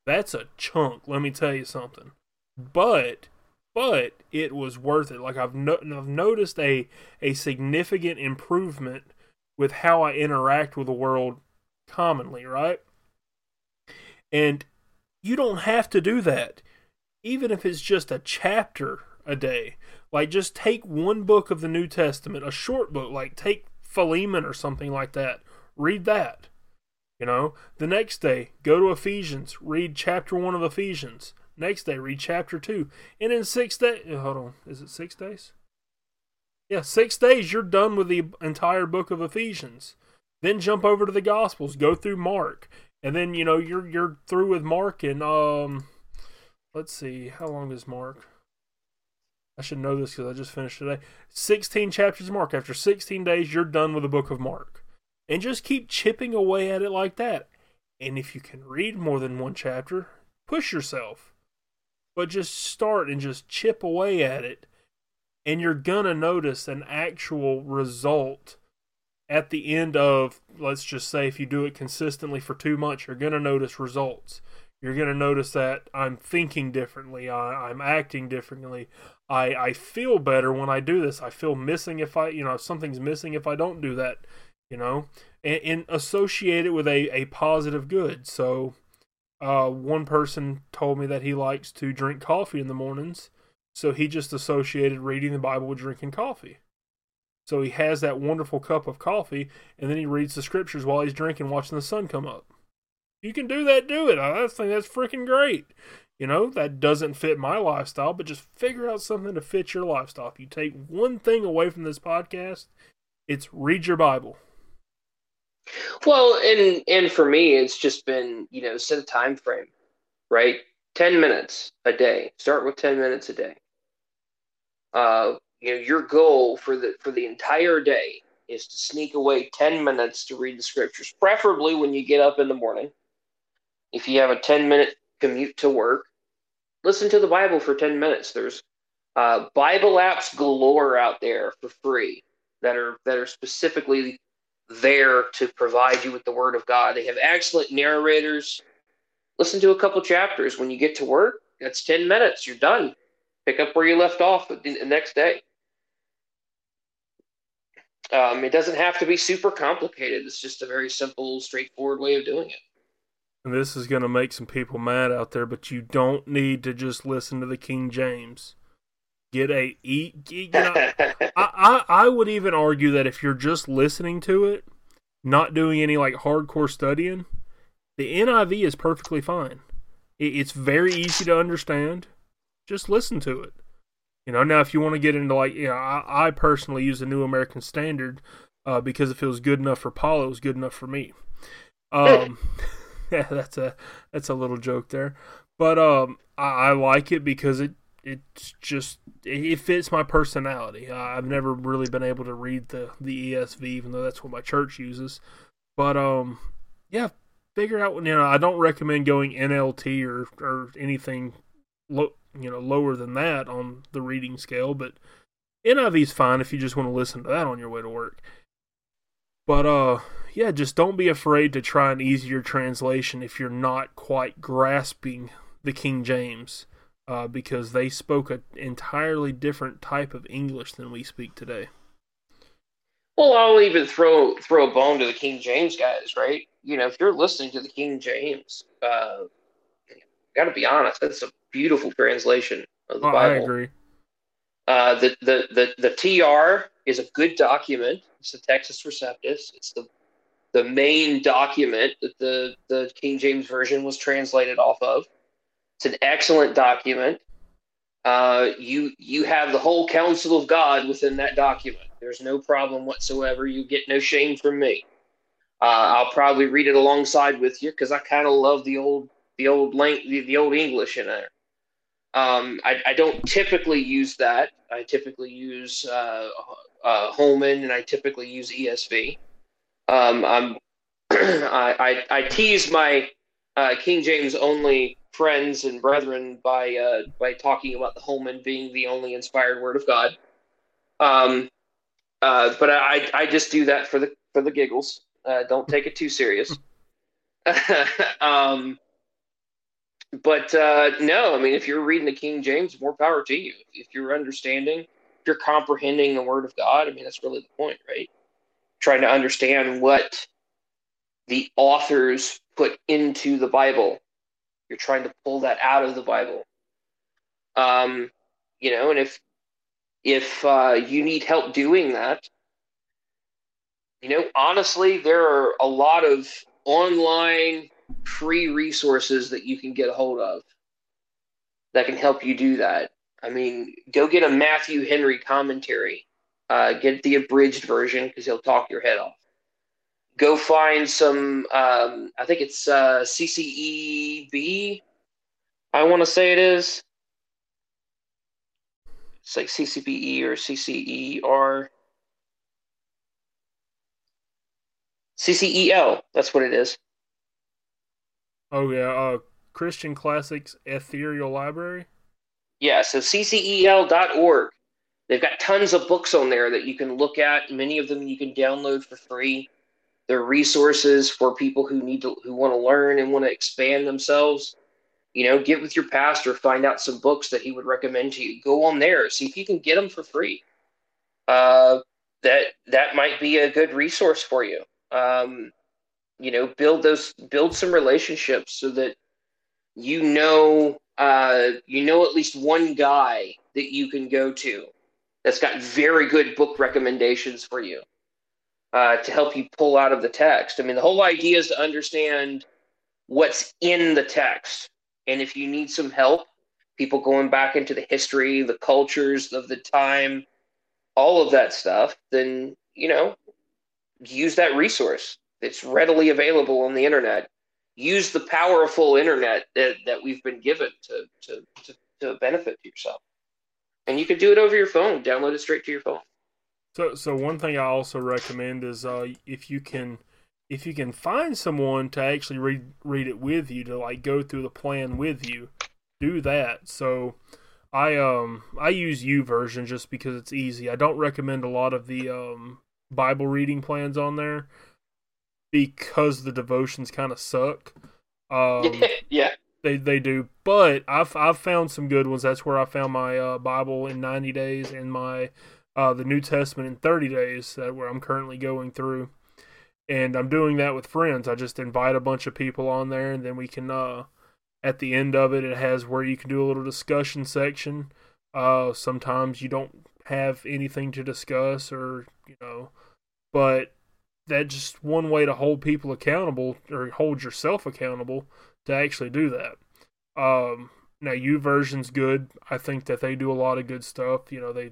That's a chunk, let me tell you something. But but it was worth it. Like I've no- I've noticed a a significant improvement with how I interact with the world commonly, right? And you don't have to do that. Even if it's just a chapter a day. Like just take one book of the New Testament, a short book, like take Philemon or something like that. Read that. You know, the next day, go to Ephesians, read chapter 1 of Ephesians. Next day, read chapter 2. And in six days, hold on, is it six days? Yeah, six days, you're done with the entire book of Ephesians. Then jump over to the Gospels, go through Mark. And then, you know, you're you're through with Mark and um let's see, how long is Mark? I should know this because I just finished today. 16 chapters of Mark. After 16 days, you're done with the book of Mark. And just keep chipping away at it like that. And if you can read more than one chapter, push yourself but just start and just chip away at it and you're gonna notice an actual result at the end of let's just say if you do it consistently for two months you're gonna notice results. You're gonna notice that i'm thinking differently I, i'm acting differently. I i feel better when i do this. I feel missing if i you know if something's missing if i don't do that you know and, and associate it with a, a positive good. So uh, one person told me that he likes to drink coffee in the mornings, so he just associated reading the Bible with drinking coffee. So he has that wonderful cup of coffee, and then he reads the scriptures while he's drinking, watching the sun come up. You can do that, do it. I think that's freaking great. You know, that doesn't fit my lifestyle, but just figure out something to fit your lifestyle. If you take one thing away from this podcast, it's read your Bible. Well, and and for me, it's just been you know set a time frame, right? Ten minutes a day. Start with ten minutes a day. Uh, you know, your goal for the for the entire day is to sneak away ten minutes to read the scriptures, preferably when you get up in the morning. If you have a ten minute commute to work, listen to the Bible for ten minutes. There's uh, Bible apps galore out there for free that are that are specifically there to provide you with the word of God. They have excellent narrators. Listen to a couple chapters when you get to work. That's 10 minutes. You're done. Pick up where you left off the next day. Um, it doesn't have to be super complicated. It's just a very simple, straightforward way of doing it. And this is going to make some people mad out there, but you don't need to just listen to the King James get a eat. You know, I, I I would even argue that if you're just listening to it, not doing any like hardcore studying, the NIV is perfectly fine. It's very easy to understand. Just listen to it. You know, now if you want to get into like, you know, I, I personally use the New American Standard uh, because if it was good enough for Paul, it was good enough for me. Um, yeah, that's a that's a little joke there, but um, I, I like it because it it's just it fits my personality. I've never really been able to read the the ESV, even though that's what my church uses. But um, yeah, figure out. You know, I don't recommend going NLT or or anything, lo- you know, lower than that on the reading scale. But NIV is fine if you just want to listen to that on your way to work. But uh, yeah, just don't be afraid to try an easier translation if you're not quite grasping the King James, uh, because they spoke an entirely different type of English than we speak today. Well, I'll even throw throw a bone to the King James guys, right? You know, if you're listening to the King James, uh, got to be honest, that's a beautiful translation of the oh, Bible. I agree. Uh, the, the the the TR is a good document. It's the Textus Receptus. It's the the main document that the the King James version was translated off of. It's an excellent document. Uh, you you have the whole counsel of God within that document. There's no problem whatsoever. You get no shame from me. Uh, I'll probably read it alongside with you because I kind of love the old the old lang- the, the old English in there. Um, I, I, don't typically use that. I typically use uh, uh, Holman and I typically use ESV. Um, I'm I, I, I tease my uh, King James only friends and brethren by uh, by talking about the Holman being the only inspired word of God. Um, uh, but I I just do that for the for the giggles. Uh, don't take it too serious. um, but uh, no, I mean, if you're reading the King James, more power to you. If you're understanding, if you're comprehending the Word of God, I mean, that's really the point, right? Trying to understand what the authors put into the Bible. You're trying to pull that out of the Bible. Um, you know, and if if uh, you need help doing that, you know, honestly, there are a lot of online free resources that you can get a hold of that can help you do that. I mean, go get a Matthew Henry commentary. Uh, get the abridged version because he'll talk your head off. Go find some. Um, I think it's uh, CCEB. I want to say it is. It's like CCBE or CCER. CCEL. That's what it is. Oh yeah, uh, Christian Classics Ethereal Library. Yeah, so ccel.org. They've got tons of books on there that you can look at. Many of them you can download for free. They're resources for people who need to who want to learn and want to expand themselves. You know, get with your pastor, find out some books that he would recommend to you. Go on there, see if you can get them for free. Uh, that that might be a good resource for you. Um, you know build those build some relationships so that you know uh, you know at least one guy that you can go to that's got very good book recommendations for you uh, to help you pull out of the text. I mean the whole idea is to understand what's in the text. And if you need some help people going back into the history the cultures of the time all of that stuff then you know use that resource it's readily available on the internet. Use the powerful internet that, that we've been given to, to, to, to benefit yourself. And you can do it over your phone. Download it straight to your phone. So, so one thing I also recommend is uh, if you can, if you can find someone to actually read read it with you to like go through the plan with you, do that. So, I um I use U YouVersion just because it's easy. I don't recommend a lot of the um Bible reading plans on there because the devotions kind of suck. Um, yeah, they they do. But I've I've found some good ones. That's where I found my uh, Bible in ninety days and my uh, the New Testament in thirty days. That where I'm currently going through, and I'm doing that with friends. I just invite a bunch of people on there, and then we can. Uh, at the end of it, it has where you can do a little discussion section. Uh, sometimes you don't have anything to discuss, or you know, but that's just one way to hold people accountable or hold yourself accountable to actually do that. Um, now, versions good. I think that they do a lot of good stuff. You know, they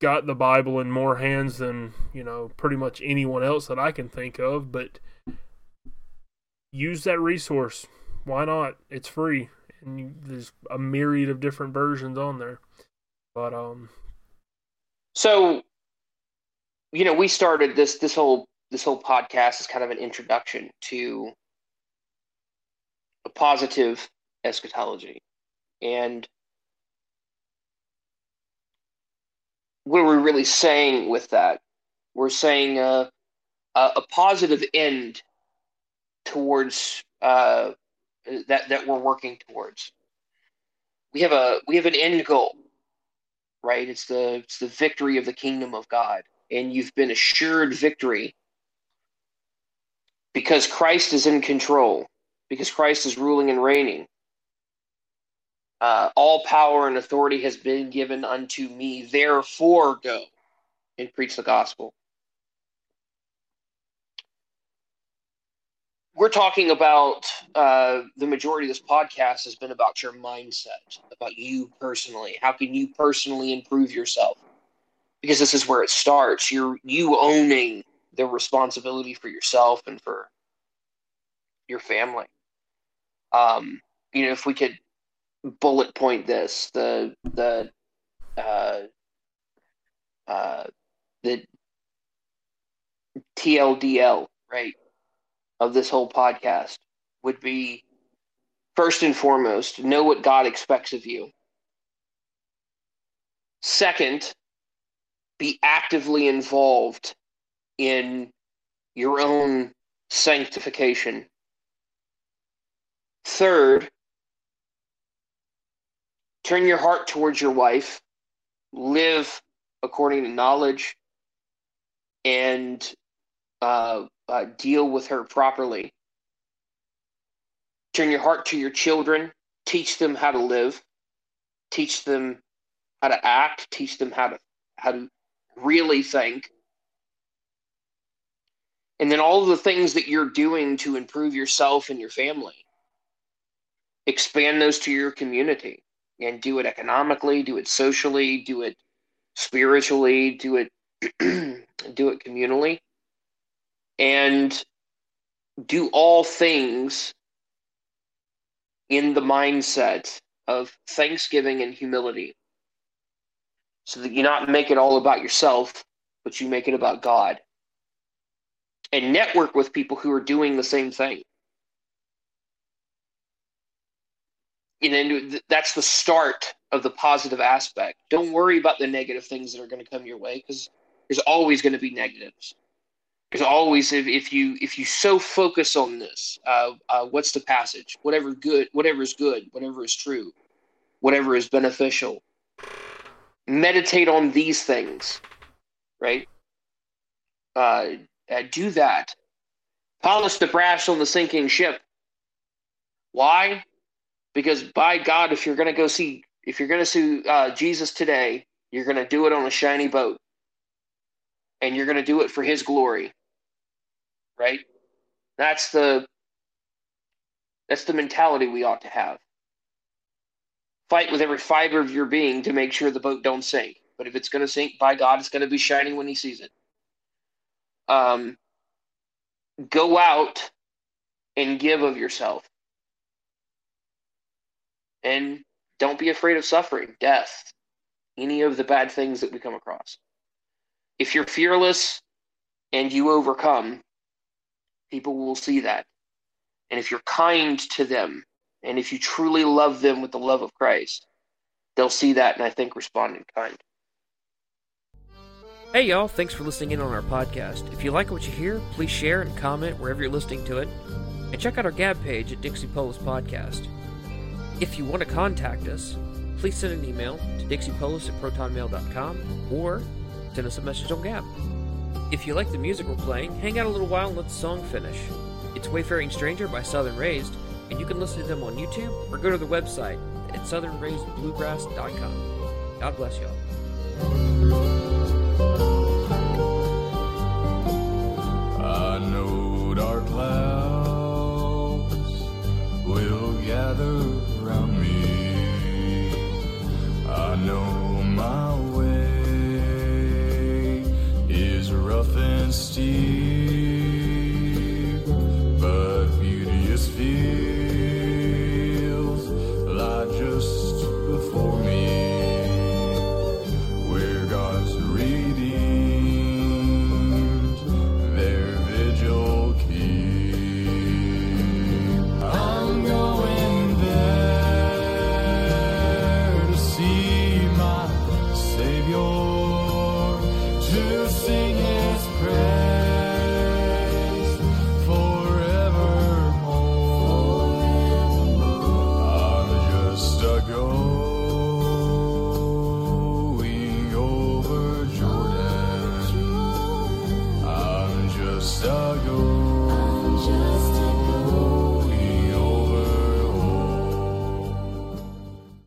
got the Bible in more hands than, you know, pretty much anyone else that I can think of, but use that resource. Why not? It's free. And you, there's a myriad of different versions on there. But um so you know, we started this this whole this whole podcast as kind of an introduction to a positive eschatology. And what are we really saying with that? We're saying uh, a positive end towards uh, that that we're working towards. We have a we have an end goal, right? It's the it's the victory of the kingdom of God, and you've been assured victory because Christ is in control, because Christ is ruling and reigning. Uh, all power and authority has been given unto me. Therefore, go and preach the gospel. We're talking about uh, the majority of this podcast has been about your mindset, about you personally. How can you personally improve yourself? Because this is where it starts. You're you owning the responsibility for yourself and for your family. Um, you know, if we could bullet point this the the uh, uh, the TLDL right of this whole podcast would be first and foremost know what God expects of you. Second, be actively involved in your own sanctification. Third, turn your heart towards your wife, live according to knowledge, and uh, uh, deal with her properly. Turn your heart to your children, teach them how to live, teach them how to act, teach them how to how to really think. And then all the things that you're doing to improve yourself and your family, expand those to your community and do it economically, do it socially, do it spiritually, do it do it communally, and do all things in the mindset of thanksgiving and humility. So that you not make it all about yourself, but you make it about God. And network with people who are doing the same thing. you know that's the start of the positive aspect don't worry about the negative things that are going to come your way because there's always going to be negatives there's always if, if you if you so focus on this uh, uh, what's the passage whatever good whatever is good whatever is true whatever is beneficial meditate on these things right? Uh, uh do that. Polish the brass on the sinking ship. Why? Because by God, if you're going to go see, if you're going to see uh, Jesus today, you're going to do it on a shiny boat, and you're going to do it for His glory, right? That's the that's the mentality we ought to have. Fight with every fiber of your being to make sure the boat don't sink. But if it's going to sink, by God, it's going to be shining when He sees it. Um, go out and give of yourself and don't be afraid of suffering, death, any of the bad things that we come across. If you're fearless and you overcome, people will see that. And if you're kind to them, and if you truly love them with the love of Christ, they'll see that and I think respond in kind. Hey y'all, thanks for listening in on our podcast. If you like what you hear, please share and comment wherever you're listening to it. And check out our Gab page at Dixie Polis Podcast. If you want to contact us, please send an email to dixiepolis at protonmail.com or send us a message on Gab. If you like the music we're playing, hang out a little while and let the song finish. It's Wayfaring Stranger by Southern Raised, and you can listen to them on YouTube or go to the website at southernraisedbluegrass.com. God bless y'all. I know dark clouds will gather around me. I know my way is rough and steep.